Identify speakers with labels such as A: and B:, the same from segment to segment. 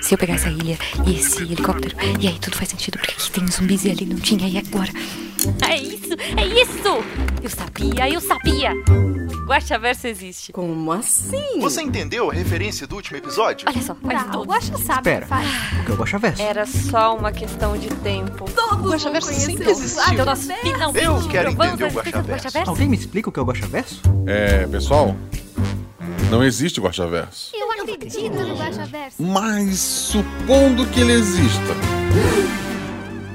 A: Se eu pegar essa ilha e esse helicóptero, e aí tudo faz sentido, porque aqui tem zumbis e ali não tinha, e agora? É isso, é isso! Eu sabia, eu sabia! Guaxaverso existe.
B: Como assim?
C: Você entendeu a referência do último episódio?
A: Olha só, faz
D: Tá, o. Guaxa sabe o
E: Espera. O que é o Guaxaverso?
A: Era só uma questão de tempo.
D: Todos
C: O Guaxaverso sempre existiu.
A: Então nós
D: Guaxaverso.
A: finalmente
C: Eu quero entender o Guaxaverso.
E: Alguém me explica o que é o Guaxaverso?
F: É, pessoal, não existe Guaxaverso.
D: Eu acredito no Guaxaverso.
F: Mas supondo que ele exista.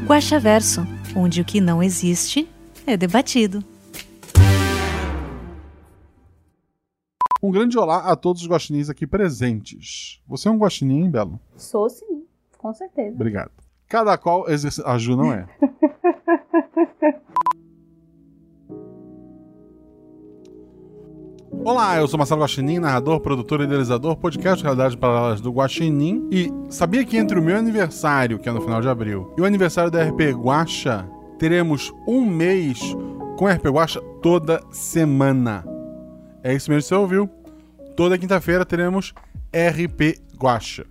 G: Guaxaverso, onde o que não existe é debatido.
H: Um grande olá a todos os guaxinins aqui presentes. Você é um guaxinim, hein, Belo?
I: Sou sim, com certeza.
H: Obrigado. Cada qual exerce... A Ju não é. Olá, eu sou Marcelo Guaxinim, narrador, produtor e idealizador, podcast Realidade Paralelas do Guaxinim. E sabia que entre o meu aniversário, que é no final de abril, e o aniversário da RP Guaxa, teremos um mês com RP Guaxa toda semana. É isso mesmo que você ouviu. Toda quinta-feira teremos RP Guaxa.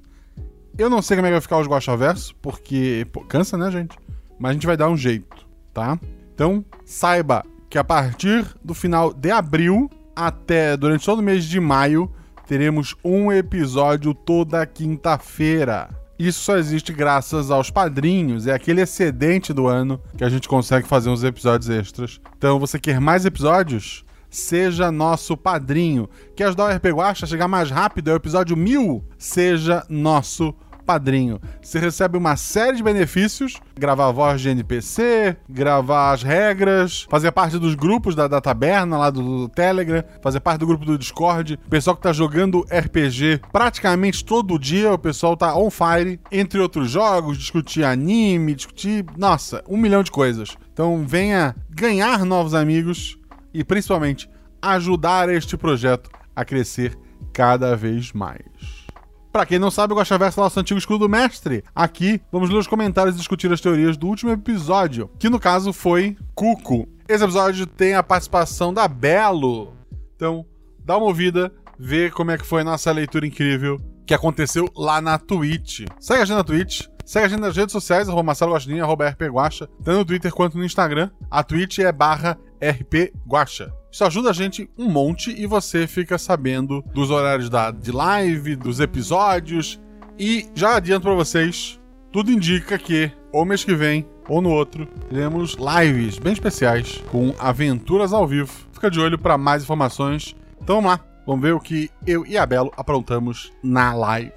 H: Eu não sei como é que vai ficar os Guaxaverso, porque pô, cansa, né, gente? Mas a gente vai dar um jeito, tá? Então, saiba que a partir do final de abril até durante todo o mês de maio, teremos um episódio toda quinta-feira. Isso só existe graças aos padrinhos, é aquele excedente do ano que a gente consegue fazer uns episódios extras. Então, você quer mais episódios? Seja nosso padrinho. Quer ajudar o RP Guacha a chegar mais rápido? É o episódio 1000? Seja nosso padrinho. Você recebe uma série de benefícios: gravar a voz de NPC, gravar as regras, fazer parte dos grupos da, da taberna lá do, Telegram, fazer parte do grupo do Discord. O pessoal que tá jogando RPG praticamente todo dia, o pessoal tá on fire, entre outros jogos, discutir anime, discutir, nossa, um milhão de coisas. Então venha ganhar novos amigos e principalmente ajudar este projeto a crescer cada vez mais. Pra quem não sabe, o Guaxaverso é o nosso antigo escudo do mestre. Aqui, vamos ler os comentários e discutir as teorias do último episódio, que no caso foi Cuco. Esse episódio tem a participação da Belo. Então, dá uma ouvida, vê como é que foi a nossa leitura incrível que aconteceu lá na Twitch. Segue a gente na Twitch, segue a gente nas redes sociais, arroba Marcelo Guaxinim, arroba rpguacha, tanto no Twitter quanto no Instagram. A Twitch é barra rpguacha. Isso ajuda a gente um monte e você fica sabendo dos horários da, de live, dos episódios. E já adianto pra vocês, tudo indica que ou mês que vem ou no outro teremos lives bem especiais com aventuras ao vivo. Fica de olho para mais informações. Então vamos lá, vamos ver o que eu e a Belo aprontamos na live.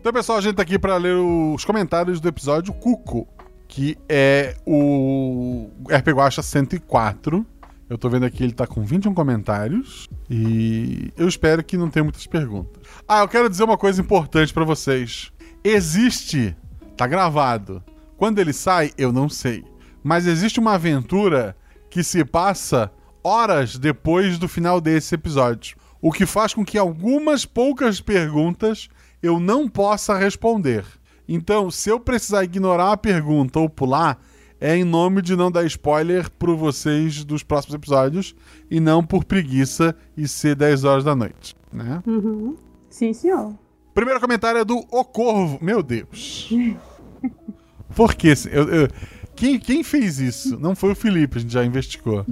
H: Então, pessoal, a gente tá aqui para ler os comentários do episódio Cuco, que é o RP Guacha 104. Eu tô vendo aqui, ele tá com 21 comentários. E eu espero que não tenha muitas perguntas. Ah, eu quero dizer uma coisa importante para vocês. Existe, tá gravado. Quando ele sai, eu não sei. Mas existe uma aventura que se passa horas depois do final desse episódio. O que faz com que algumas poucas perguntas eu não possa responder. Então, se eu precisar ignorar a pergunta ou pular, é em nome de não dar spoiler para vocês dos próximos episódios e não por preguiça e ser 10 horas da noite, né?
I: Uhum. Sim, senhor.
H: Primeiro comentário é do O Corvo. Meu Deus. Por que? Eu, eu- quem, quem fez isso? Não foi o Felipe, a gente já investigou.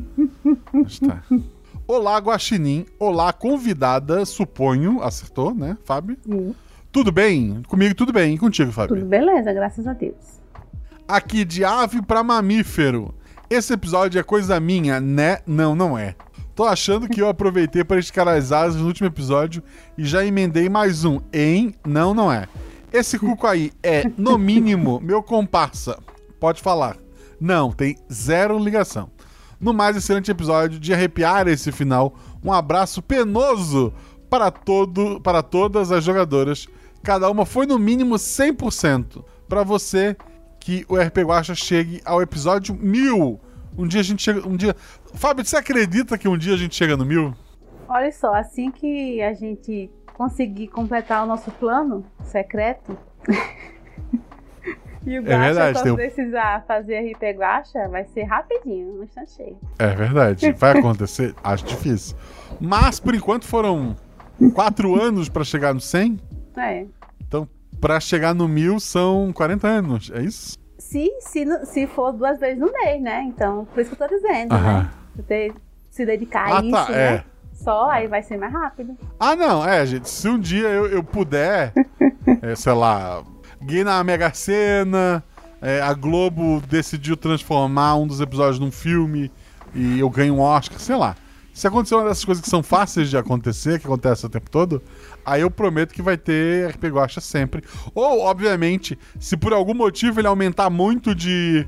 H: Mas tá. Olá, Guaxinim. Olá, convidada, suponho. Acertou, né, Fábio?
I: Sim.
H: Tudo bem? Comigo tudo bem. E contigo, Fábio?
I: Tudo beleza, graças a Deus.
H: Aqui de ave pra mamífero. Esse episódio é coisa minha, né? Não, não é. Tô achando que eu aproveitei para esticar as asas no último episódio e já emendei mais um. Em? Não, não é. Esse cuco aí é, no mínimo, meu comparsa. Pode falar. Não, tem zero ligação. No mais excelente episódio de arrepiar esse final, um abraço penoso para todo, para todas as jogadoras. Cada uma foi no mínimo 100%. Para você que o RP Guacha chegue ao episódio 1000. Um dia a gente chega, um dia. Fábio, você acredita que um dia a gente chega no 1000?
I: Olha só, assim que a gente conseguir completar o nosso plano secreto. e o
H: verdade,
I: só
H: tem um-
I: precisar fazer RP Guacha, vai ser rapidinho, no instante cheio.
H: É verdade. Vai acontecer? Acho difícil. Mas por enquanto foram quatro anos para chegar no 100.
I: É.
H: Pra chegar no mil são 40 anos, é isso?
I: Se, se, se for duas vezes no mês, né? Então, por isso que eu tô dizendo,
H: Aham.
I: né? Você se dedicar
H: Ah,
I: a isso,
H: tá,
I: né?
H: é.
I: Só, aí vai ser mais rápido.
H: Ah, não, é, gente. Se um dia eu, eu puder, é, sei lá, ganhei na Mega Sena, é, a Globo decidiu transformar um dos episódios num filme e eu ganho um Oscar, sei lá. Se acontecer uma dessas coisas que são fáceis de acontecer, que acontece o tempo todo, aí eu prometo que vai ter RP Guacha sempre. Ou, obviamente, se por algum motivo ele aumentar muito de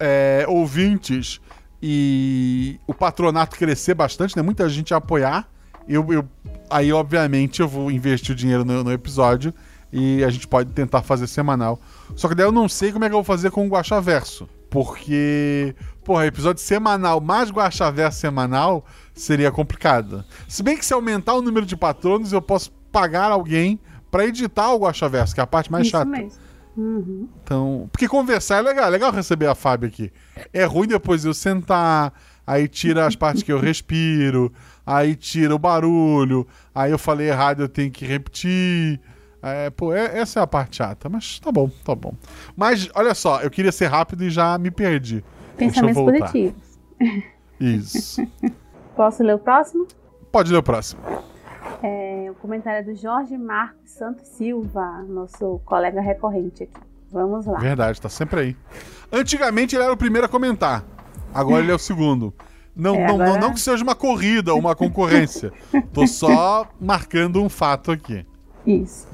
H: é, ouvintes e o patronato crescer bastante, né? Muita gente apoiar. Eu, eu- aí, obviamente, eu vou investir o dinheiro no, no episódio e a gente pode tentar fazer semanal. Só que daí eu não sei como é que eu vou fazer com o Guaxaverso. Porque, porra, episódio semanal mais Guaxaverso semanal seria complicado. Se bem que se aumentar o número de patronos, eu posso pagar alguém pra editar o Guaxaverso, que é a parte mais
I: isso
H: chata.
I: mesmo. Uhum.
H: Então, porque conversar é legal, é legal receber a Fábio aqui. É ruim depois eu sentar, aí tira as partes que eu respiro, aí tira o barulho, aí eu falei errado, eu tenho que repetir. É, pô, é- essa é a parte chata, mas tá bom, tá bom. Mas olha só, eu queria ser rápido e já me perdi.
I: Pensamentos positivos.
H: Isso.
I: Posso ler o próximo?
H: Pode ler o próximo.
I: É, o comentário é do Jorge Marcos Santos Silva, nosso colega recorrente aqui. Vamos lá.
H: Verdade, tá sempre aí. Antigamente ele era o primeiro a comentar, agora ele é o segundo. Não,
I: É,
H: não, não,
I: agora-
H: não que seja uma corrida ou uma concorrência. Tô só marcando um fato aqui.
I: Isso.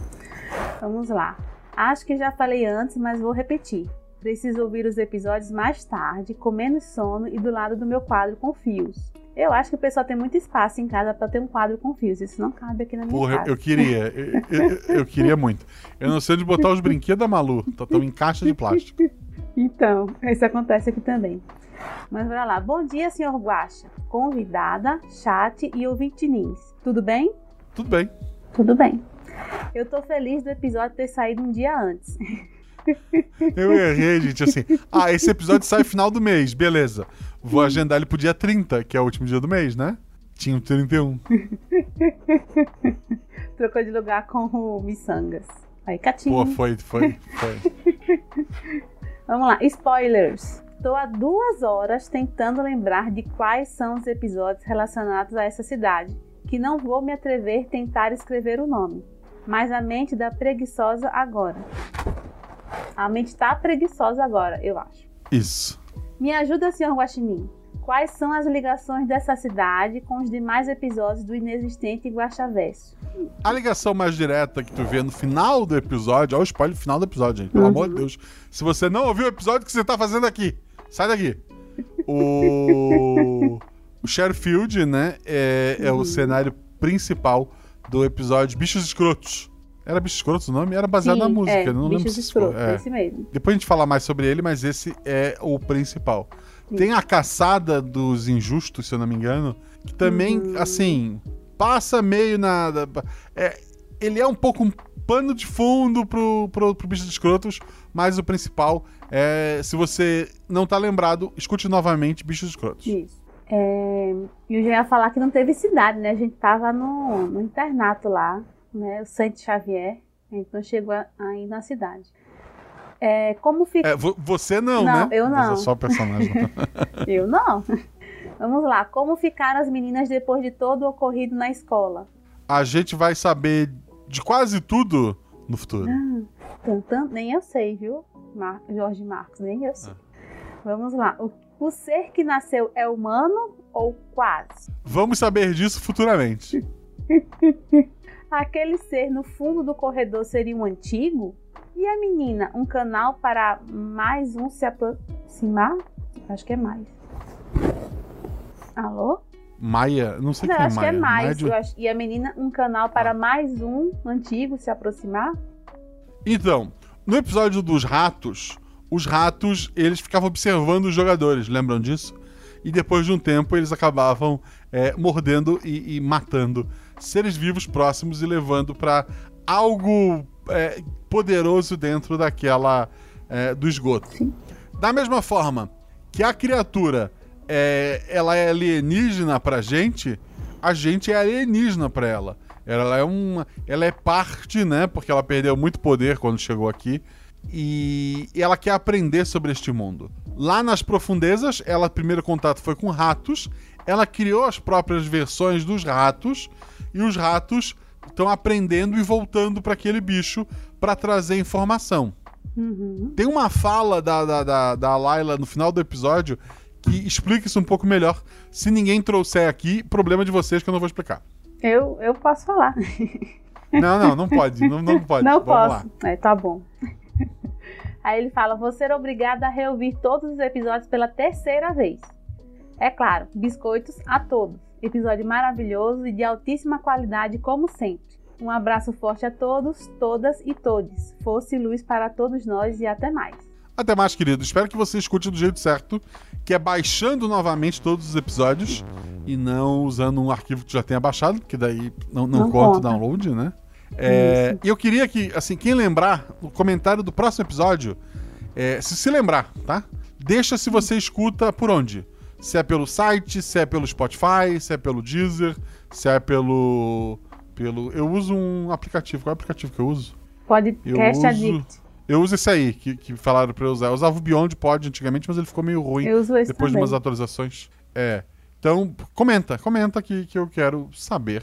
I: Vamos lá. Acho que já falei antes, mas vou repetir. Preciso ouvir os episódios mais tarde, com menos sono e do lado do meu quadro com fios. Eu acho que o pessoal tem muito espaço em casa para ter um quadro com fios. Isso não cabe aqui na minha
H: Porra, eu,
I: casa.
H: eu queria. Eu, eu- eu queria muito. Eu não sei onde botar os brinquedos da Malu. Tá tão em caixa de plástico.
I: Então, isso acontece aqui também. Mas bora lá. Bom dia, senhor Guaxa. Convidada, chat e ouvintinins. Tudo bem?
H: Tudo bem.
I: Tudo bem. Eu tô feliz do episódio ter saído um dia antes.
H: Eu errei, gente. Assim, ah, esse episódio sai final do mês. Beleza. Vou agendar ele pro dia 30, que é o último dia do mês, né? Tinha o 31.
I: Trocou de lugar com o Missangas. Aí, Catinho.
H: Pô, foi, foi, foi.
I: Vamos lá, spoilers. Estou há duas horas tentando lembrar de quais são os episódios relacionados a essa cidade, que não vou me atrever a tentar escrever o nome. Mas a mente dá preguiçosa agora. A mente tá preguiçosa agora, eu acho.
H: Isso.
I: Me ajuda, senhor Guaxinim. Quais são as ligações dessa cidade com os demais episódios do inexistente Guaxaverso?
H: A ligação mais direta que tu vê no final do episódio, olha o spoiler final do episódio, gente. Pelo amor de Deus. Se você não ouviu o episódio, o que você tá fazendo aqui? Sai daqui. O. O Sherfield, né? É, é o cenário principal do episódio Bichos Escrotos. Era Bichos Escrotos o nome? Era baseado na música,
I: é,
H: não lembro
I: bichos escrotos,
H: É.
I: esse mesmo.
H: Depois a gente fala mais sobre ele, mas esse é o principal. Tem a caçada dos injustos, se eu não me engano, que também,
I: Uhum.
H: assim, passa meio na. da- é, ele é um pouco um pano de fundo pro, pro, pro bicho de escrotos, mas o principal é. Se você não tá lembrado, escute novamente Bichos Escrotos.
I: Isso. É, e eu já ia falar que não teve cidade, né? A gente tava no, no internato lá, né? O Santo Xavier. A gente não chegou a, a ir na cidade. É, como fica.
H: É, vo- você não,
I: Não,
H: né?
I: eu não.
H: Você é só o personagem.
I: Eu não. Vamos lá. Como ficaram as meninas depois de todo o ocorrido na escola?
H: a gente vai saber de quase tudo no futuro.
I: Tan, tan, nem eu sei, viu? Mar- Jorge Marcos, nem eu sei. Vamos lá. O, o ser que nasceu é humano ou quase?
H: Vamos saber disso futuramente.
I: Aquele ser no fundo do corredor seria um antigo? E a menina, um canal para mais um se aproximar? Acho que é mais. Alô?
H: Maia, não sei
I: Não,
H: quem é
I: acho
H: Maia.
I: que é mais.
H: Maia de-
I: acho- E a menina, um canal para mais um antigo se aproximar?
H: Então, no episódio dos ratos, os ratos, eles ficavam observando os jogadores, lembram disso? E depois de um tempo, eles acabavam é, mordendo e, e matando seres vivos próximos e levando para algo é, poderoso dentro daquela é, do esgoto. Da mesma forma que a criatura é, ela é alienígena pra gente, a gente é alienígena pra ela. Ela é uma. Ela é parte, né? Porque ela perdeu muito poder quando chegou aqui. E, e ela quer aprender sobre este mundo. Lá nas profundezas, ela primeiro contato foi com ratos. Ela criou as próprias versões dos ratos. E os ratos estão aprendendo e voltando para aquele bicho para trazer informação.
I: Uhum.
H: Tem uma fala da, da, da, da Layla no final do episódio que explica isso um pouco melhor. Se ninguém trouxer aqui, problema de vocês que eu não vou explicar.
I: Eu, eu posso falar.
H: Não, não, não pode. Não, não pode.
I: Não
H: Vamos
I: posso.
H: lá.
I: É, tá bom. Aí ele fala: vou ser obrigada a reouvir todos os episódios pela terceira vez. É claro, biscoitos a todos. Episódio maravilhoso e de altíssima qualidade, como sempre. Um abraço forte a todos, todas e todes. Fosse luz para todos nós e até mais.
H: Até mais, querido. Espero que você escute do jeito certo, que é baixando novamente todos os episódios e não usando um arquivo que já tenha baixado, porque daí não, não,
I: Não
H: conta o
I: conta.
H: download, né? É, e eu queria que, assim, quem lembrar, o comentário do próximo episódio, é, se se lembrar, tá? Deixa se você escuta por onde. Se é pelo site, se é pelo Spotify, se é pelo Deezer, se é pelo. pelo. Eu uso um aplicativo. Qual é o aplicativo que eu uso?
I: Podcast
H: Eu uso-
I: Addict.
H: Eu uso esse aí, que, que falaram pra eu usar. Eu usava o Beyond Pod antigamente, mas ele ficou meio ruim
I: Eu uso esse
H: depois de
I: também.
H: umas atualizações. É. Então, comenta, comenta que, que eu quero saber.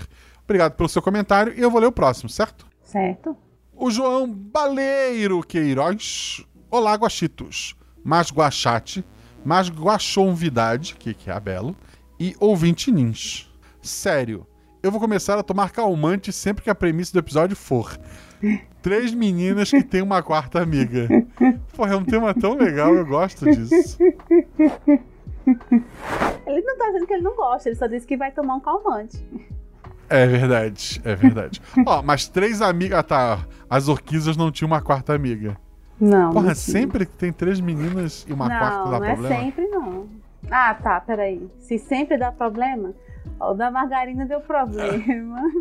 H: Obrigado pelo seu comentário e eu vou ler o próximo, certo?
I: Certo?
H: O João Baleiro Queiroz. Olá, guaxitos. Mais guachate, mais guachonvidade, que, que é a Belo, e ouvinte nins. Sério, eu vou começar a tomar calmante sempre que a premissa do episódio for. Três meninas que têm uma quarta amiga. Porra, é um tema tão legal, eu gosto disso.
I: Ele não tá dizendo que ele não gosta, ele só disse que vai tomar um calmante.
H: É verdade, é verdade. Ó, mas três amigas. Ah, tá. As orquisas não tinham uma quarta amiga.
I: Não.
H: Porra,
I: não tinha.
H: sempre que tem três meninas e uma
I: não,
H: quarta dá
I: não
H: problema?
I: é sempre, não. Ah, tá, peraí. Se sempre dá problema, o da margarina deu problema.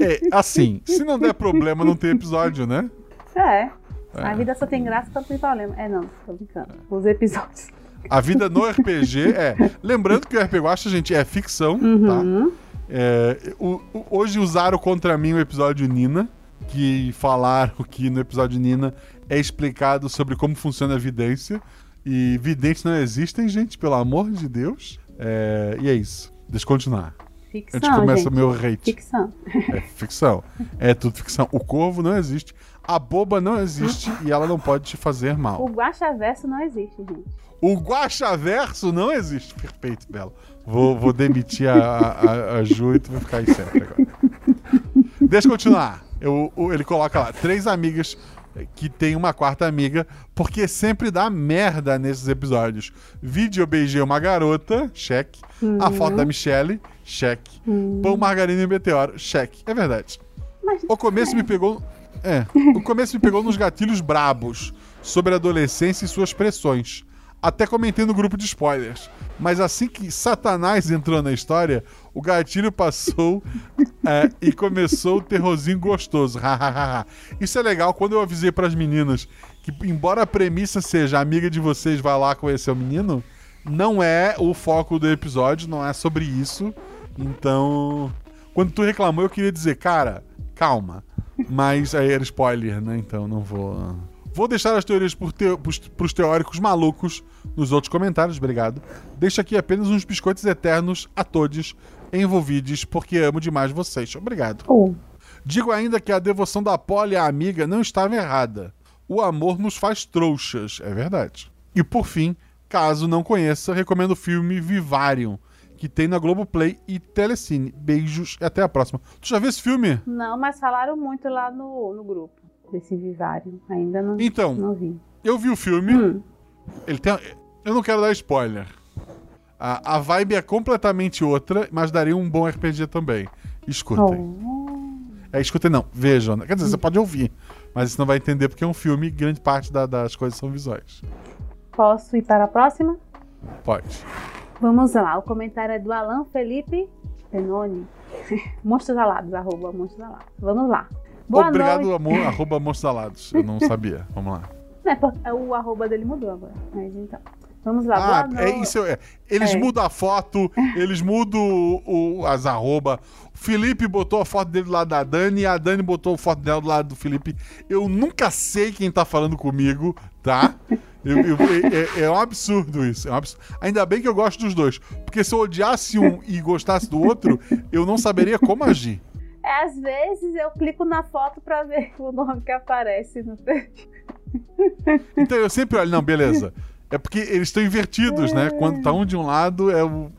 H: É, assim, se não der problema, não tem episódio, né?
I: É. A vida só tem graça quando tem problema. É, não, tô brincando. Os episódios.
H: A vida no RPG é. Lembrando que o RPG Guacha, gente, é ficção,
I: Uhum.
H: tá? É, o- o- hoje usaram contra mim o episódio Nina, que falaram que no episódio Nina é explicado sobre como funciona a vidência. E videntes não existem, gente, pelo amor de Deus. É, e é isso. Deixa eu continuar.
I: Ficção,
H: Antes começa
I: gente.
H: o meu hate.
I: Ficção.
H: É ficção. É tudo ficção. O corvo não existe. A boba não existe e ela não pode te fazer mal.
I: O Guaxaverso não existe, gente.
H: O Guaxaverso não existe. Perfeito, Belo. Vou, vou demitir a, a, a Ju e tu vai ficar aí sempre agora. Deixa eu continuar. Eu, ele coloca lá, três amigas que tem uma quarta amiga, porque sempre dá merda nesses episódios. Vídeo eu beijei uma garota, cheque. A foto da Michelle, cheque. Pão, margarina e meteoro, cheque. É verdade.
I: Mas
H: O começo me pegou. É. O começo me pegou nos gatilhos brabos sobre a adolescência e suas pressões. Até comentei no grupo de spoilers. Mas assim que Satanás entrou na história, o gatilho passou é, e começou o terrorzinho gostoso. Isso é legal quando eu avisei pras meninas que, embora a premissa seja a amiga de vocês vai lá conhecer o menino, não é o foco do episódio, não é sobre isso. Então, quando tu reclamou, eu queria dizer, cara, calma. Mas aí era spoiler, né? Então não vou. Vou deixar as teorias pros, pros teóricos malucos nos outros comentários, obrigado. Deixo aqui apenas uns biscoitos eternos a todos envolvidos, porque amo demais vocês. Obrigado.
I: Oh.
H: Digo ainda que a devoção da Polly à amiga não estava errada. O amor nos faz trouxas, é verdade. E por fim, caso não conheça, recomendo o filme Vivarium, que tem na Globoplay e Telecine. Beijos e até a próxima. Tu já viu esse filme?
I: Não, mas falaram muito lá no, no grupo desse Vivário. Ainda não,
H: Então,
I: não vi.
H: Eu vi o filme.
I: Hum.
H: Ele tem. Eu não quero dar spoiler. A, a vibe é completamente outra, mas daria um bom RPG também. Escutem.
I: Oh.
H: É, escutem não, vejam. Quer dizer, você pode ouvir, mas você não vai entender porque é um filme e grande parte da- das coisas são visuais.
I: Posso ir para a próxima?
H: Pode.
I: Vamos lá, o comentário é do Alan Felipe Penoni. Monstros Alados, arroba Monstros Alados. Vamos lá. Boa
H: Obrigado,
I: noite.
H: amor, arroba monstros alados. Eu não sabia. Vamos lá.
I: É, é, o arroba dele mudou agora. Mas então. Vamos lá,
H: Ah, é isso. É. Eles
I: É.
H: mudam a foto, eles mudam o, o- as arroba. O Felipe botou a foto dele do lado da Dani e a Dani botou a foto dela do lado do Felipe. Eu nunca sei quem tá falando comigo, tá? Eu- eu- é, é um absurdo isso. É um absurdo. Ainda bem que eu gosto dos dois. Porque se eu odiasse um e gostasse do outro, eu não saberia como agir.
I: É, às vezes eu clico na foto pra ver o nome que aparece no perfil.
H: Então eu sempre olho, não, beleza. É porque eles estão invertidos, né? Quando tá um de um lado, é o.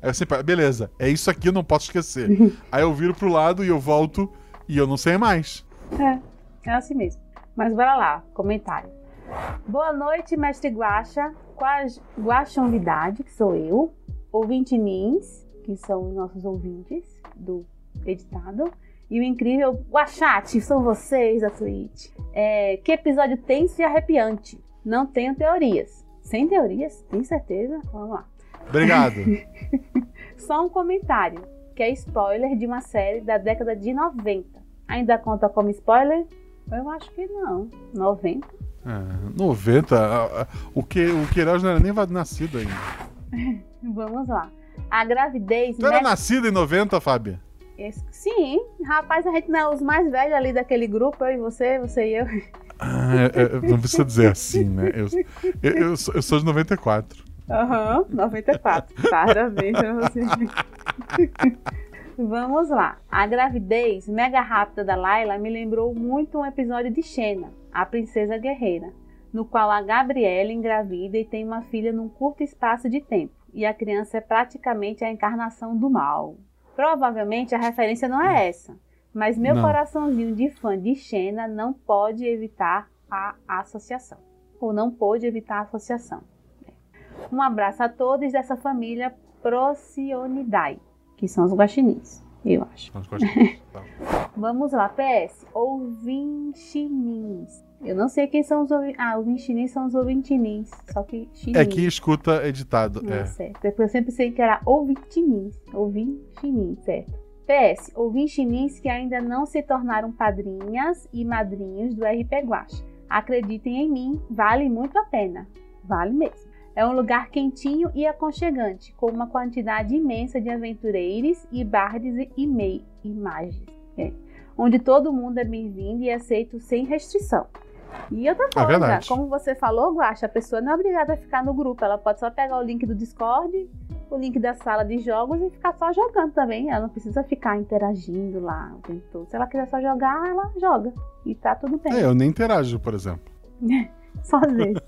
H: Aí eu sempre, beleza, é isso aqui, eu não posso esquecer. Aí eu viro pro lado e eu volto e eu não sei mais.
I: É, é assim mesmo. Mas bora lá, comentário. Boa noite, mestre Guaxa, Quas- Guaxonvidade, que sou eu, ouvinte Nins, que são os nossos ouvintes do editado, e o incrível Guaxate, são vocês da Twitch. É, que episódio tenso e arrepiante. Não tenho teorias. Sem teorias? Tem certeza? Vamos lá.
H: Obrigado.
I: Só um comentário, que é spoiler de uma série da década de 90. Ainda conta como spoiler? Eu acho que não. 90?
H: É, 90, a- a- o, que, o Queiroz não era nem nascido ainda.
I: Vamos lá. A gravidez.
H: Tu era nascido em 90, Fábio?
I: Esse- Sim, rapaz, a gente não é os mais velhos ali daquele grupo, eu e você, você e eu.
H: Ah, é- não precisa dizer assim, né? Eu, eu, eu sou, eu sou de 94.
I: Aham, 94. Parabéns pra você. Vamos lá. A gravidez mega rápida da Layla me lembrou muito um episódio de Xena, a princesa guerreira, no qual a Gabriela engravida e tem uma filha num curto espaço de tempo, e a criança é praticamente a encarnação do mal. Provavelmente a referência não é essa, mas meu
H: Não.
I: coraçãozinho de fã de Xena não pode evitar a associação. Ou não pôde evitar a associação. Um abraço a todos dessa família Procyon que são os guaxinins, eu acho.
H: Gosto disso, tá.
I: Vamos lá, PS, ouvintinins. Eu não sei quem são os ouvintinins. Ah, ouvintinins são os ouvintinins, só que chinins.
H: É que escuta editado.
I: Ah,
H: É.
I: certo. Depois eu sempre sei que era ouvintinins. Ouvintinins, certo. PS, ouvintinins que ainda não se tornaram padrinhas e madrinhos do RP Guache. Acreditem em mim, vale muito a pena. Vale mesmo. É um lugar quentinho e aconchegante, com uma quantidade imensa de aventureiros e bardes e mei e magos. É. Onde todo mundo é bem-vindo e aceito sem restrição. E outra
H: É
I: coisa,
H: verdade.
I: como você falou, Guaxa, a pessoa não é obrigada a ficar no grupo. Ela pode só pegar o link do Discord, o link da sala de jogos e ficar só jogando também. Ela não precisa ficar interagindo lá o tempo todo. Se ela quiser só jogar, ela joga. E tá tudo bem.
H: É, eu nem interajo, por exemplo.
I: Só às vezes.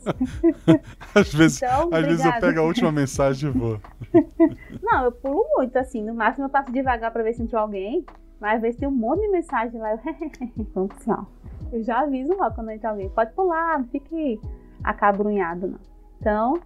H: Às vezes,
I: Então,
H: às vezes eu pego a última mensagem e vou.
I: Não, eu pulo muito, assim. No máximo eu passo devagar pra ver se entrou alguém. Mas às vezes tem um monte de mensagem lá. Eu, vamos lá. Eu já aviso lá quando entra alguém. Pode pular, não fique acabrunhado, não. Então,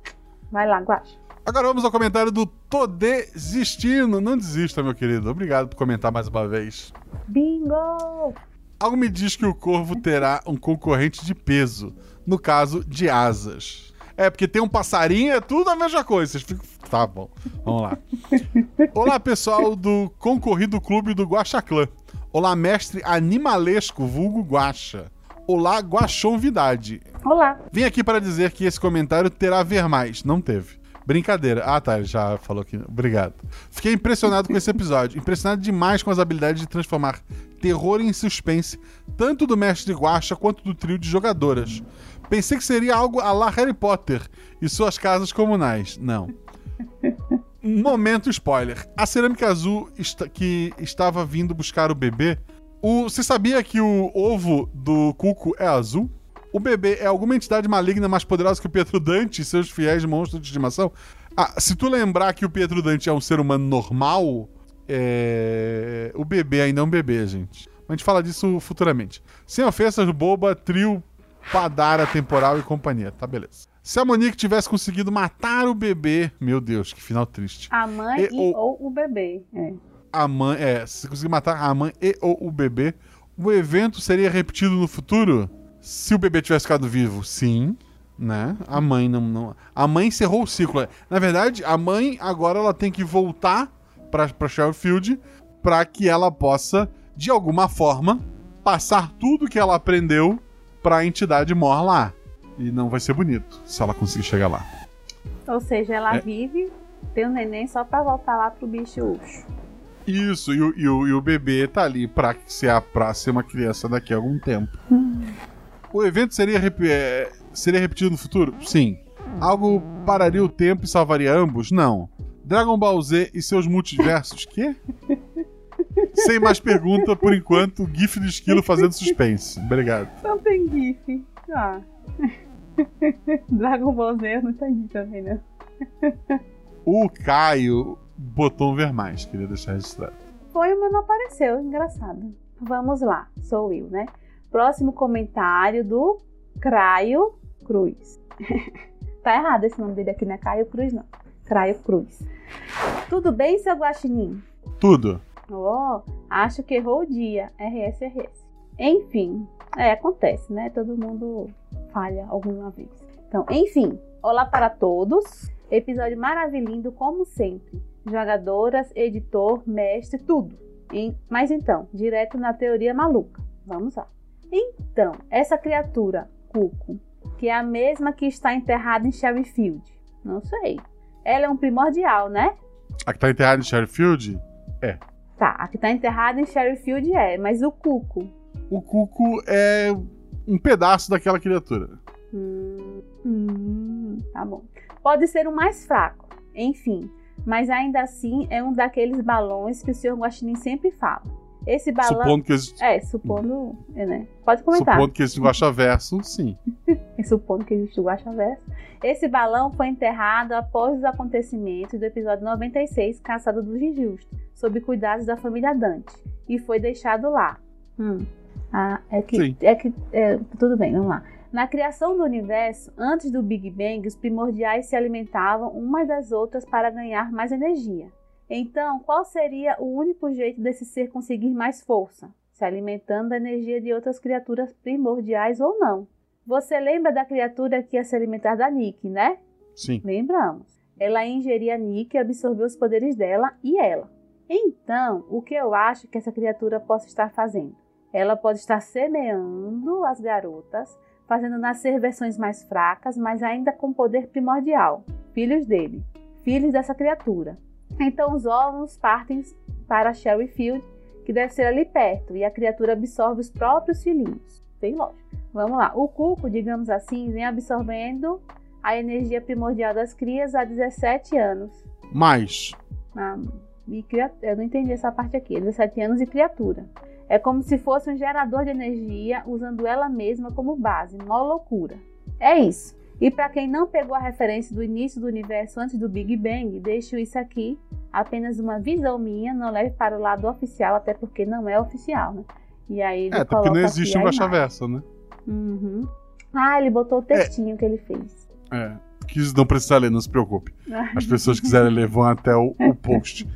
I: vai lá, Guaxa.
H: Agora vamos ao comentário do Tô Desistindo. Não desista, meu querido. Obrigado por comentar mais uma vez.
I: Bingo!
H: Algo me diz que o corvo terá um concorrente de peso. No caso, de asas. É, porque tem um passarinho, é tudo a mesma coisa. Vocês ficam... Tá bom, vamos lá. Olá, pessoal do Concorrido Clube do Guaxaclã. Olá, mestre animalesco, vulgo Guaxa. Olá, Guaxonvidade.
I: Olá!
H: Vim aqui para dizer que esse comentário terá a ver mais. Não teve. Brincadeira. Ah, tá, ele já falou aqui. Obrigado. Fiquei impressionado com esse episódio. Impressionado demais com as habilidades de transformar terror em suspense, tanto do mestre Guacha quanto do trio de jogadoras. Pensei que seria algo a la Harry Potter e suas casas comunais. Não. Momento spoiler. A cerâmica azul esta- que estava vindo buscar o bebê. O, você sabia que o ovo do Cuco é azul? O bebê é alguma entidade maligna mais poderosa que o Pietro Dante e seus fiéis monstros de estimação? Ah, se tu lembrar que o Pietro Dante é um ser humano normal, é... o bebê ainda é um bebê, gente. Mas a gente fala disso futuramente. Sem ofensas, boba, trio, padara, temporal e companhia. Tá, beleza. Se a Monique tivesse conseguido matar o bebê... Meu Deus, que final triste.
I: A mãe
H: E
I: e,
H: o-
I: ou o bebê. É.
H: a mãe. É, se conseguir matar a mãe e ou o bebê, o evento seria repetido no futuro? Se o bebê tivesse ficado vivo, sim. Né? A mãe não, não. A mãe encerrou o ciclo. Na verdade, a mãe agora ela tem que voltar pra, pra Sheffield pra que ela possa, de alguma forma, passar tudo que ela aprendeu pra entidade mor lá. E não vai ser bonito se ela conseguir chegar lá.
I: Ou seja, ela
H: É.
I: vive, tem um neném só pra voltar lá pro bicho.
H: Isso, e o, e o- e o bebê tá ali pra ser, a- pra ser uma criança daqui a algum tempo. O evento seria, rep- é, seria repetido no futuro? Sim. Algo pararia o tempo e salvaria ambos? Não. Dragon Ball Z e seus multiversos? Quê? Sem mais pergunta, por enquanto, GIF do esquilo fazendo suspense. Obrigado.
I: Não tem GIF. Ah. Dragon Ball Z não entendi também, né?
H: O Caio botou um ver mais, queria deixar registrado.
I: Foi, mas não apareceu. Engraçado. Vamos lá. Sou eu, né? Próximo comentário do Craio Cruz. tá errado esse nome dele aqui, não é Caio Cruz, não. Craio Cruz. Tudo bem, seu guaxinim?
H: Tudo.
I: Oh, acho que errou o dia. RS, RS. Enfim, é, acontece, né? Todo mundo falha alguma vez. Então, enfim, olá para todos. Episódio maravilhoso, como sempre. Jogadoras, editor, mestre, tudo. Mas então, direto na teoria maluca. Vamos lá. Então, essa criatura, Cuco, que é a mesma que está enterrada em Sherryfield. Não sei. Ela é um primordial, né?
H: A que tá enterrada em Sherfield?
I: Tá, a que está enterrada em Sherryfield é, mas o Cuco,
H: O Cuco é um pedaço daquela criatura.
I: Hum, hum, tá bom. Pode ser o mais fraco, enfim, mas ainda assim é um daqueles balões que o Sr. Guaxinim sempre fala. Esse balão.
H: Supondo que existe,
I: É, supondo. É, né? Pode comentar.
H: supondo que existe um guaxaverso, sim.
I: Supondo que existe o Guaxaverso. Esse balão foi enterrado após os acontecimentos do episódio 96, Caçada dos Injustos, sob cuidados da família Dante, e foi deixado lá. Hum. Ah, é que.
H: Sim.
I: É que é, tudo bem, vamos lá. Na criação do universo, antes do Big Bang, os primordiais se alimentavam umas das outras para ganhar mais energia. Então, qual seria o único jeito desse ser conseguir mais força? Se alimentando da energia de outras criaturas primordiais ou não? Você lembra da criatura que ia se alimentar da Nick, né?
H: Sim.
I: Lembramos. Ela ia ingerir a Nick e absorver os poderes dela e ela. Então, o que eu acho que essa criatura possa estar fazendo? Ela pode estar semeando as garotas, fazendo nascer versões mais fracas, mas ainda com poder primordial. Filhos dele. Filhos dessa criatura. Então, os ovos partem para Sherryfield, que deve ser ali perto, e a criatura absorve os próprios filhinhos. Tem lógica. Vamos lá. O cuco, digamos assim, vem absorvendo a energia primordial das crias há 17 anos.
H: Mas,
I: Ah, e cria- Eu não entendi essa parte aqui. 17 anos e criatura. É como se fosse um gerador de energia usando ela mesma como base. Mó loucura. É isso. E para quem não pegou a referência do início do universo antes do Big Bang, deixo isso aqui. Apenas uma visão minha, não leve para o lado oficial, até porque não é oficial, né? E aí ele
H: é, porque não existe um
I: a imagem.
H: guaxaverso, né?
I: Uhum. Ah, ele botou o textinho que ele fez.
H: É. Que não precisa ler, não se preocupe. As pessoas que quiserem ler vão até o, o post.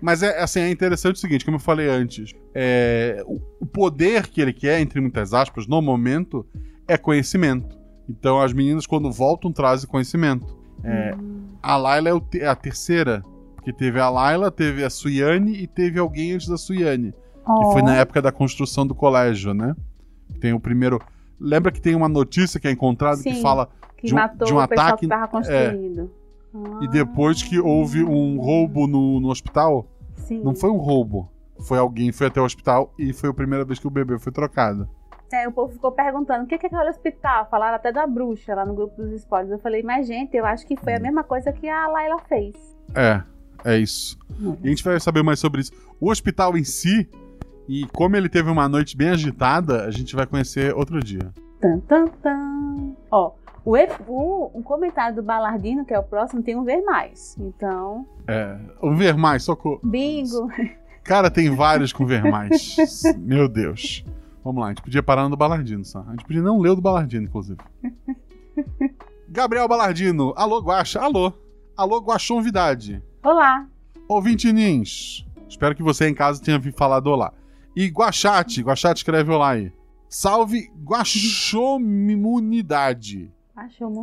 H: Mas é assim, é interessante o seguinte, como eu falei antes, é, o, o poder que ele quer, entre muitas aspas, no momento, é conhecimento. Então as meninas, quando voltam, trazem conhecimento. É, A Layla é, te- é a terceira. Porque teve a Layla, teve a Suyane e teve alguém antes da Suyane. Que foi na época da construção do colégio, né? Tem o primeiro. Lembra que tem uma notícia que é encontrada que
I: Sim.
H: fala
I: que
H: de um-
I: matou
H: de um
I: o pessoal
H: ataque-
I: que estava construindo.
H: e depois que houve um roubo no, no hospital,
I: Sim.
H: não foi um roubo. Foi alguém que foi até o hospital e foi a primeira vez que o bebê foi trocado.
I: É, o povo ficou perguntando o que é aquele hospital. Falaram até da bruxa lá no grupo dos spoilers. Eu falei, mas gente, eu acho que foi a mesma coisa que a Layla fez.
H: É, é isso. E a gente vai saber mais sobre isso. O hospital em si, e como ele teve uma noite bem agitada, a gente vai conhecer outro dia.
I: Tan, tan, tan. Ó, o, o, o comentário do Balardino, que é o próximo, tem um ver mais. Então,
H: É, o ver mais, socorro.
I: bingo.
H: Cara, tem vários com ver mais. Meu Deus. Vamos lá, a gente podia parar no do Balardino só. A gente podia não ler o do Balardino, inclusive. Gabriel Balardino, alô Guaxa, alô. Alô Guaxonvidade.
I: Olá.
H: Ouvinte Nins, espero que você em casa tenha falado olá. E Guaxate, Guaxate escreve olá aí. Salve Guaxomunidade.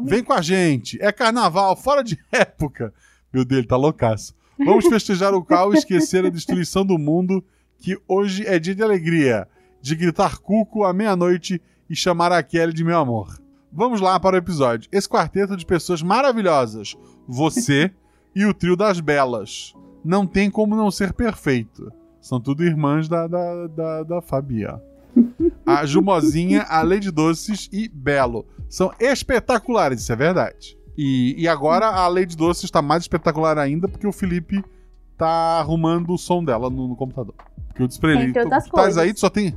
H: Vem com a gente, é carnaval, fora de época. Meu Deus, ele tá loucaço. Vamos festejar o caos e esquecer a destruição do mundo, que hoje é dia de alegria, de gritar cuco à meia-noite e chamar a Kelly de meu amor. Vamos lá para o episódio. Esse quarteto de pessoas maravilhosas, você e o trio das belas. Não tem como não ser perfeito. São tudo irmãs da, da, da, da Fabia. A Jumozinha, a Lady Doces e Belo. São espetaculares, isso é verdade. E, e agora a Lady Doces está mais espetacular ainda porque o Felipe tá arrumando o som dela no, no computador. Porque eu disse pra ele, tu, tu
I: coisas.
H: aí, tu só tem...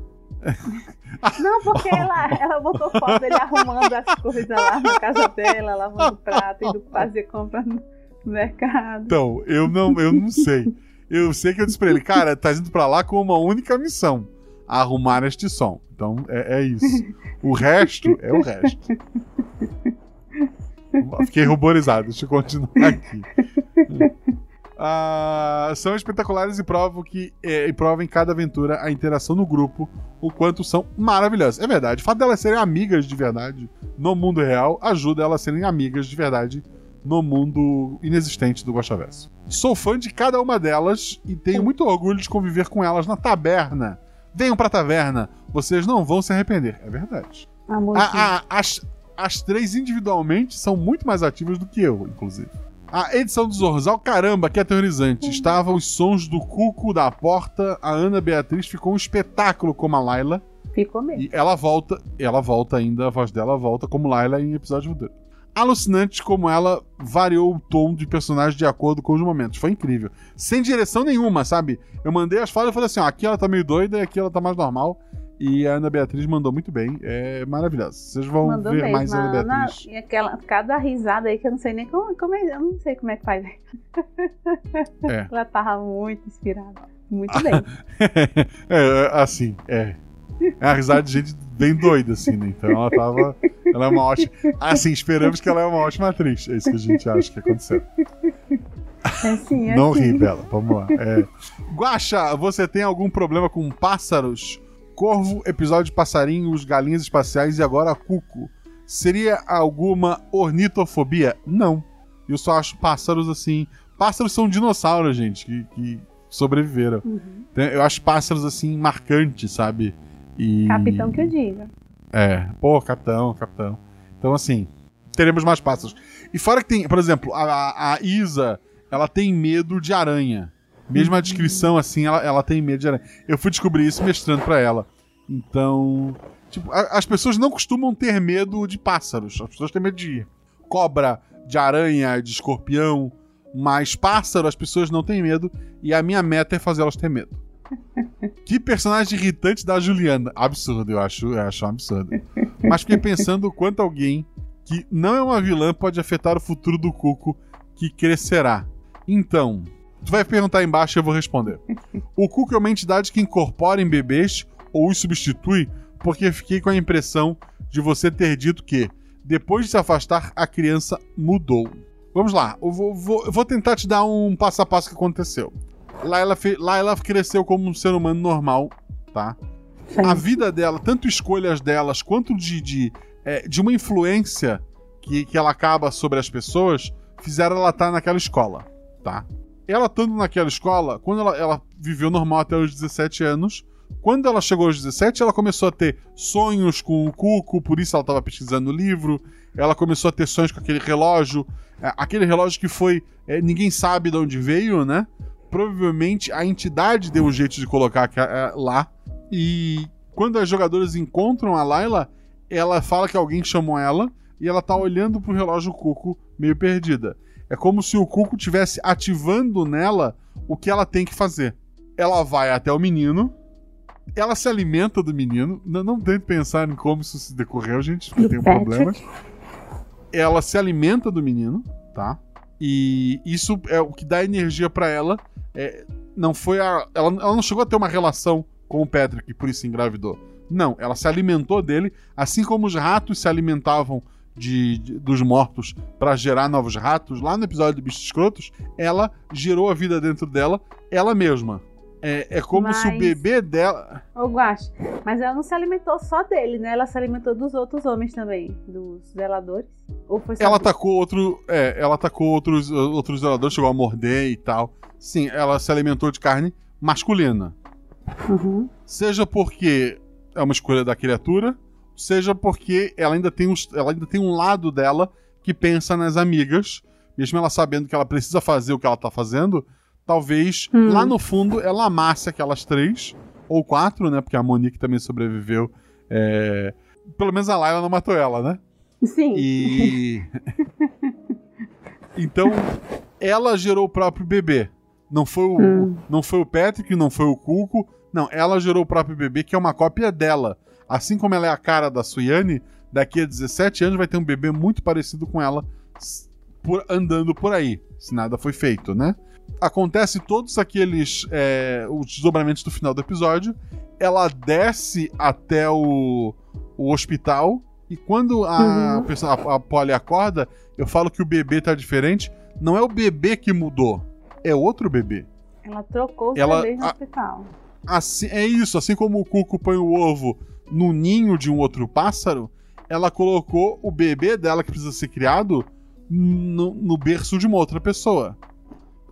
I: Não, porque ela, ela botou foto dele arrumando as coisas lá na casa dela, lavando prato, indo fazer compra no mercado.
H: Então, eu não, eu não sei. Eu sei que eu disse pra ele, cara, tá indo pra lá com uma única missão: arrumar este som. Então é, é isso. O resto é o resto. Fiquei ruborizado, deixa eu continuar aqui. Ah, são espetaculares e provam que é, e provam em cada aventura a interação no grupo, o quanto são maravilhosas. É verdade, o fato delas serem amigas de verdade no mundo real ajuda elas a serem amigas de verdade no mundo inexistente do Guaxaverso. Sou fã de cada uma delas e tenho muito orgulho de conviver com elas na taberna. Venham pra taverna, vocês não vão se arrepender. É verdade. A- a- as, as três individualmente são muito mais ativas do que eu, inclusive. A edição do Zorzal, caramba, que aterrorizante. Estavam os sons do cuco da porta. A Ana Beatriz ficou um espetáculo como a Laila.
I: ficou mesmo.
H: E ela volta, ela volta ainda, a voz dela volta como Laila em episódio futuro. Alucinante como ela variou o tom de personagem de acordo com os momentos. Foi incrível. Sem direção nenhuma, sabe? Eu mandei as falas e falei assim: ó, aqui ela tá meio doida e aqui ela tá mais normal. E a Ana Beatriz mandou muito bem. É maravilhosa. Vocês vão
I: Mandou
H: ver
I: mesmo.
H: mais a Ana
I: a Ana,
H: Beatriz.
I: e aquela, cada risada aí que eu não sei nem como, como é, eu não sei como é que faz.
H: É.
I: Ela tava muito inspirada. Muito bem.
H: é, assim, é. É a risada de gente bem doida, assim, né? Então ela tava. Ela é uma ótima. Assim, esperamos que ela é uma ótima atriz. É isso que a gente acha que aconteceu.
I: É assim, é
H: Não
I: assim.
H: ri, Bela. Vamos lá. É. Guaxa, você tem algum problema com pássaros? Corvo, episódio de passarinhos, galinhas espaciais e agora cuco. Seria alguma ornitofobia? Não. Eu só acho pássaros assim. Pássaros são dinossauros, gente, que, que sobreviveram.
I: Uhum.
H: Eu acho pássaros assim marcantes, sabe? E...
I: Capitão que eu diga.
H: É, pô, capitão, capitão. Então, assim, teremos mais pássaros. E fora que tem, por exemplo, a, a Isa, ela tem medo de aranha. Mesmo a descrição, assim, ela, ela tem medo de aranha. Eu fui descobrir isso mestrando pra ela. Então, tipo, a- as pessoas não costumam ter medo de pássaros. As pessoas têm medo de cobra, de aranha, de escorpião. Mas pássaro, as pessoas não têm medo. E a minha meta é fazê-las ter medo. Que personagem irritante da Juliana. Absurdo, eu acho, eu acho um absurdo. Mas fiquei pensando o quanto alguém que não é uma vilã pode afetar o futuro do Cuco que crescerá. Então, tu vai perguntar aí embaixo e eu vou responder. O Cuco é uma entidade que incorpora em bebês ou os substitui porque fiquei com a impressão de você ter dito que, depois de se afastar, a criança mudou. Vamos lá, eu vou, vou- eu vou tentar te dar um passo a passo que aconteceu. Laila, fe- Laila cresceu como um ser humano normal, tá? A vida dela, tanto escolhas delas quanto de, de, é, de uma influência que, que ela acaba sobre as pessoas, fizeram ela estar naquela escola, tá? Ela estando naquela escola, quando ela, ela viveu normal até os 17 anos, quando ela chegou aos 17, ela começou a ter sonhos com o Cuco, por isso ela estava pesquisando o livro. Ela começou a ter sonhos com aquele relógio, é, aquele relógio que foi. é, ninguém sabe de onde veio, né? Provavelmente a entidade deu um jeito de colocar aqua- é, lá. E quando as jogadoras encontram a Layla, ela fala que alguém chamou ela e ela tá olhando pro relógio Cuco meio perdida. É como se o Cuco estivesse ativando nela o que ela tem que fazer. Ela vai até o menino, ela se alimenta do menino. Não, não tente pensar em como isso se decorreu, gente, porque tenho
I: Patrick.
H: problemas. Ela se alimenta do menino, tá? E isso é o que dá energia pra ela. É, não foi a. Ela, ela não chegou a ter uma relação com o Patrick por isso engravidou. Não, ela se alimentou dele, assim como os ratos se alimentavam de, de- dos mortos pra gerar novos ratos. Lá no episódio do Bichos Escrotos, ela gerou a vida dentro dela, ela mesma. É, é como se o
I: Mas-
H: bebê dela.
I: Ô, Guache, mas ela não se alimentou só dele, né? Ela se alimentou dos outros homens também, dos zeladores. Ou foi só
H: Ela atacou outro. É, ela atacou outros, outros zeladores, chegou a morder e tal. Sim, ela se alimentou de carne masculina.
I: Uhum.
H: Seja porque é uma escolha da criatura, seja porque ela ainda tem, uns, ela ainda tem um lado dela que pensa nas amigas, mesmo ela sabendo que ela precisa fazer o que ela tá fazendo, talvez
I: Hum.
H: lá no fundo ela amasse aquelas três, ou quatro, né? Porque a Monique também sobreviveu. é, Pelo menos a Layla não matou ela, né?
I: Sim.
H: E. então, ela gerou o próprio bebê. Não foi o,
I: Hum.
H: não foi o Patrick, não foi o Cuco. Não, ela gerou o próprio bebê, que é uma cópia dela. Assim como ela é a cara da Suyane, daqui a 17 anos vai ter um bebê muito parecido com ela por- andando por aí. Se nada foi feito, né? Acontece todos aqueles é, os desdobramentos do final do episódio. Ela desce até o, o hospital. E quando a,
I: Uhum.
H: pessoa, a, a Polly acorda, eu falo que o bebê tá diferente. Não é o bebê que mudou, é outro bebê.
I: Ela trocou os
H: Ela-
I: bebês no
H: a-
I: hospital.
H: Assim, é isso, assim como o Cuco põe o ovo no ninho de um outro pássaro, ela colocou o bebê dela que precisa ser criado no, no berço de uma outra pessoa.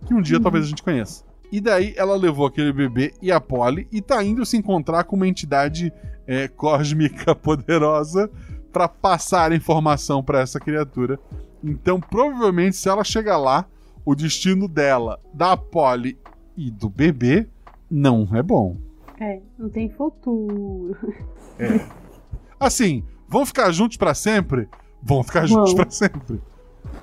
H: Que um dia talvez a gente conheça. E daí ela levou aquele bebê e a Polly e tá indo se encontrar com uma entidade é, cósmica poderosa pra passar a informação pra essa criatura. Então, provavelmente, se ela chegar lá, o destino dela, da Polly e do bebê não é bom.
I: É, não tem futuro.
H: Assim, vão ficar juntos pra sempre? Vão ficar juntos pra sempre.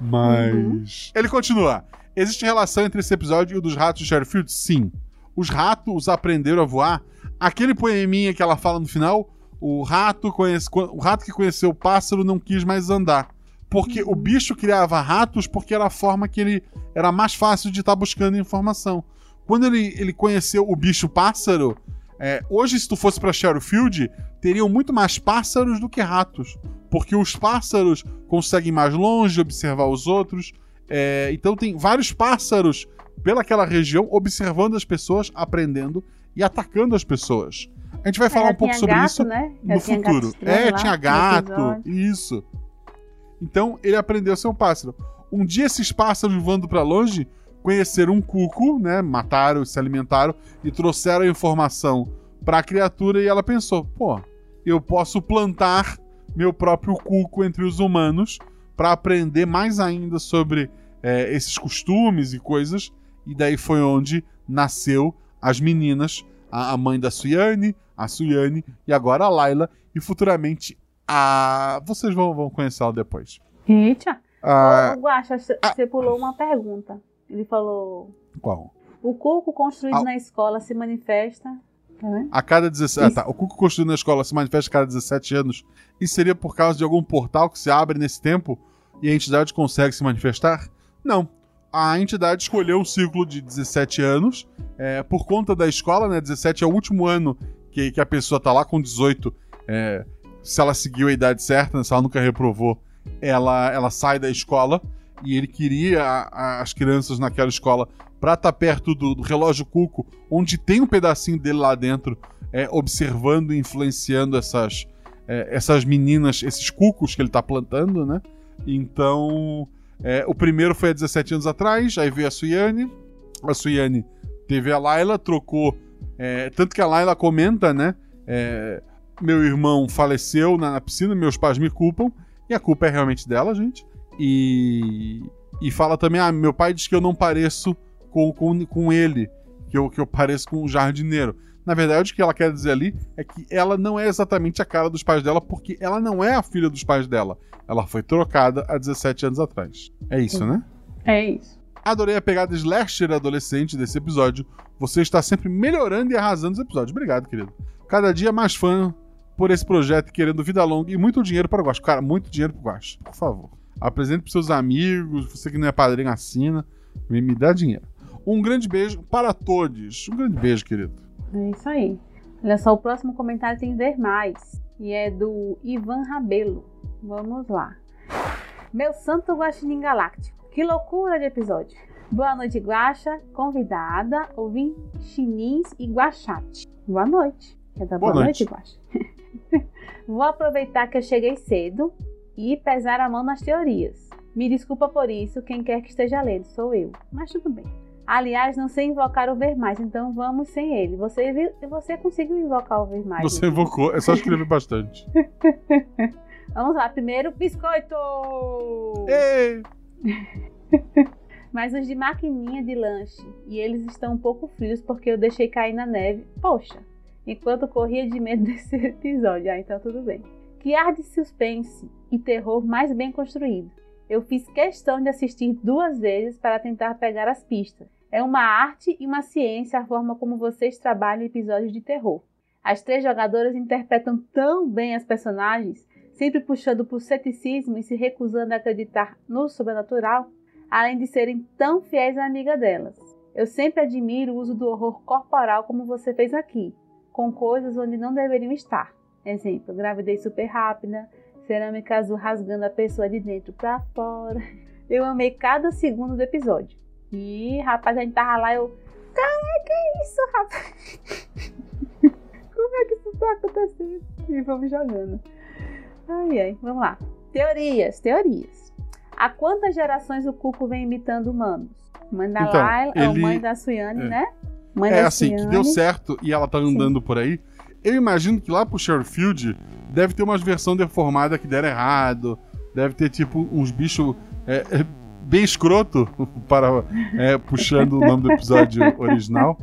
H: Mas. Ele continua. Existe relação entre esse episódio e o dos ratos de Sherfield? Sim. Os ratos aprenderam a voar. Aquele poeminha que ela fala no final, o rato, conhece, o rato que conheceu o pássaro não quis mais andar. Porque o bicho criava ratos porque era a forma que ele era mais fácil de estar buscando informação. Quando ele, ele conheceu o bicho pássaro, é, hoje, se tu fosse pra Shadowfield, teriam muito mais pássaros do que ratos. Porque os pássaros conseguem mais longe observar os outros. é, então tem vários pássaros pelaquela região observando as pessoas, aprendendo e atacando as pessoas. A gente vai falar
I: Ela
H: um pouco sobre
I: gato,
H: isso
I: né?
H: no
I: Ela
H: futuro. É,
I: lá
H: tinha gato, isso. Então ele aprendeu a ser um pássaro. Um dia esses pássaros voando pra longe conheceram um cuco, né? Mataram, se alimentaram e trouxeram a informação pra criatura e ela pensou: pô, eu posso plantar meu próprio cuco entre os humanos pra aprender mais ainda sobre é, esses costumes e coisas. E daí foi onde nasceu as meninas, a, a mãe da Suyane, a Suyane e agora a Layla e futuramente a. Vocês vão, vão conhecer ela depois.
I: Eita.
H: Ah,
I: Ô, Guaxa, você pulou uma pergunta. Ele falou:
H: qual?
I: o cuco construído
H: Ah.
I: na escola se manifesta. Tá?
H: A cada 17. Ah, tá. O Cuco construído na escola se manifesta a cada 17 anos. Isso seria por causa de algum portal que se abre nesse tempo e a entidade consegue se manifestar? Não. A entidade escolheu um ciclo de 17 anos. é, por conta da escola, né? 17 é o último ano que, que a pessoa tá lá com 18. é, se ela seguiu a idade certa, né, se ela nunca reprovou, ela, ela sai da escola. E ele queria a- a- as crianças naquela escola pra estar perto do, do relógio Cuco, onde tem um pedacinho dele lá dentro, é, observando e influenciando essas, é, essas meninas, esses cucos que ele tá plantando, né? Então, é, o primeiro foi há 17 anos atrás, aí veio a Suyane, a Suyane teve a Layla, trocou. é, tanto que a Layla comenta, né? é, meu irmão faleceu na, na piscina, meus pais me culpam, e a culpa é realmente dela, gente. E, e fala também: ah, meu pai diz que eu não pareço com, com, com ele, que eu, que eu pareço com um jardineiro. Na verdade, o que ela quer dizer ali é que ela não é exatamente a cara dos pais dela, porque ela não é a filha dos pais dela. Ela foi trocada há 17 anos atrás. É isso, né?
I: É isso.
H: Adorei a pegada slasher adolescente desse episódio. Você está sempre melhorando e arrasando os episódios. Obrigado, querido. Cada dia mais fã por esse projeto, querendo vida longa e muito dinheiro para o Guacho. Cara, muito dinheiro para o Guacho. Por favor. Apresente para seus amigos. Você que não é padrinho, assina. Me, me dá dinheiro. Um grande beijo para todos. Um grande beijo, querido.
I: É isso aí. Olha só, o próximo comentário tem ver mais. E é do Ivan Rabelo. Vamos lá. Meu santo guaxinim galáctico. Que loucura de episódio. Boa noite, Guaxa, convidada, ouvintinins e guaxate. Boa noite. Quer dar boa,
H: Boa
I: noite, Guaxa? Vou aproveitar que eu cheguei cedo e pesar a mão nas teorias. Me desculpa por isso, quem quer que esteja lendo, sou eu. Mas tudo bem. Aliás, não sei invocar o ver mais, então vamos sem ele. Você, vi- você conseguiu invocar o ver mais.
H: Você
I: né?
H: evocou, é só escrever bastante.
I: Vamos lá, primeiro biscoito!
H: Ei!
I: Mas os de maquininha de lanche. E eles estão um pouco frios porque eu deixei cair na neve. Poxa, enquanto corria de medo desse episódio. Ah, então tudo bem. Que ar de suspense e terror mais bem construído. Eu fiz questão de assistir duas vezes para tentar pegar as pistas. É uma arte e uma ciência a forma como vocês trabalham episódios de terror. As três jogadoras interpretam tão bem as personagens, sempre puxando por ceticismo e se recusando a acreditar no sobrenatural, além de serem tão fiéis à amiga delas. Eu sempre admiro o uso do horror corporal como você fez aqui, com coisas onde não deveriam estar. Exemplo, gravidez super rápida, cerâmica azul rasgando a pessoa de dentro pra fora. Eu amei cada segundo do episódio. E, rapaz, a gente tava lá, eu. Cara, que é isso, rapaz? Como é que isso tá acontecendo? E vamos jogando. Ai, ai, vamos lá. Teorias, teorias. Há quantas gerações o Cuco vem imitando humanos? Mãe da
H: Então,
I: Laila, é,
H: ele-
I: mãe da Suiane,
H: é.
I: né? Mãe
H: É assim, que deu certo e ela tá andando por aí. Eu imagino que lá pro Sherfield deve ter umas versão deformada que deram errado. Deve ter, tipo, uns bichos é, é, bem escroto, para, é, puxando o nome do episódio original,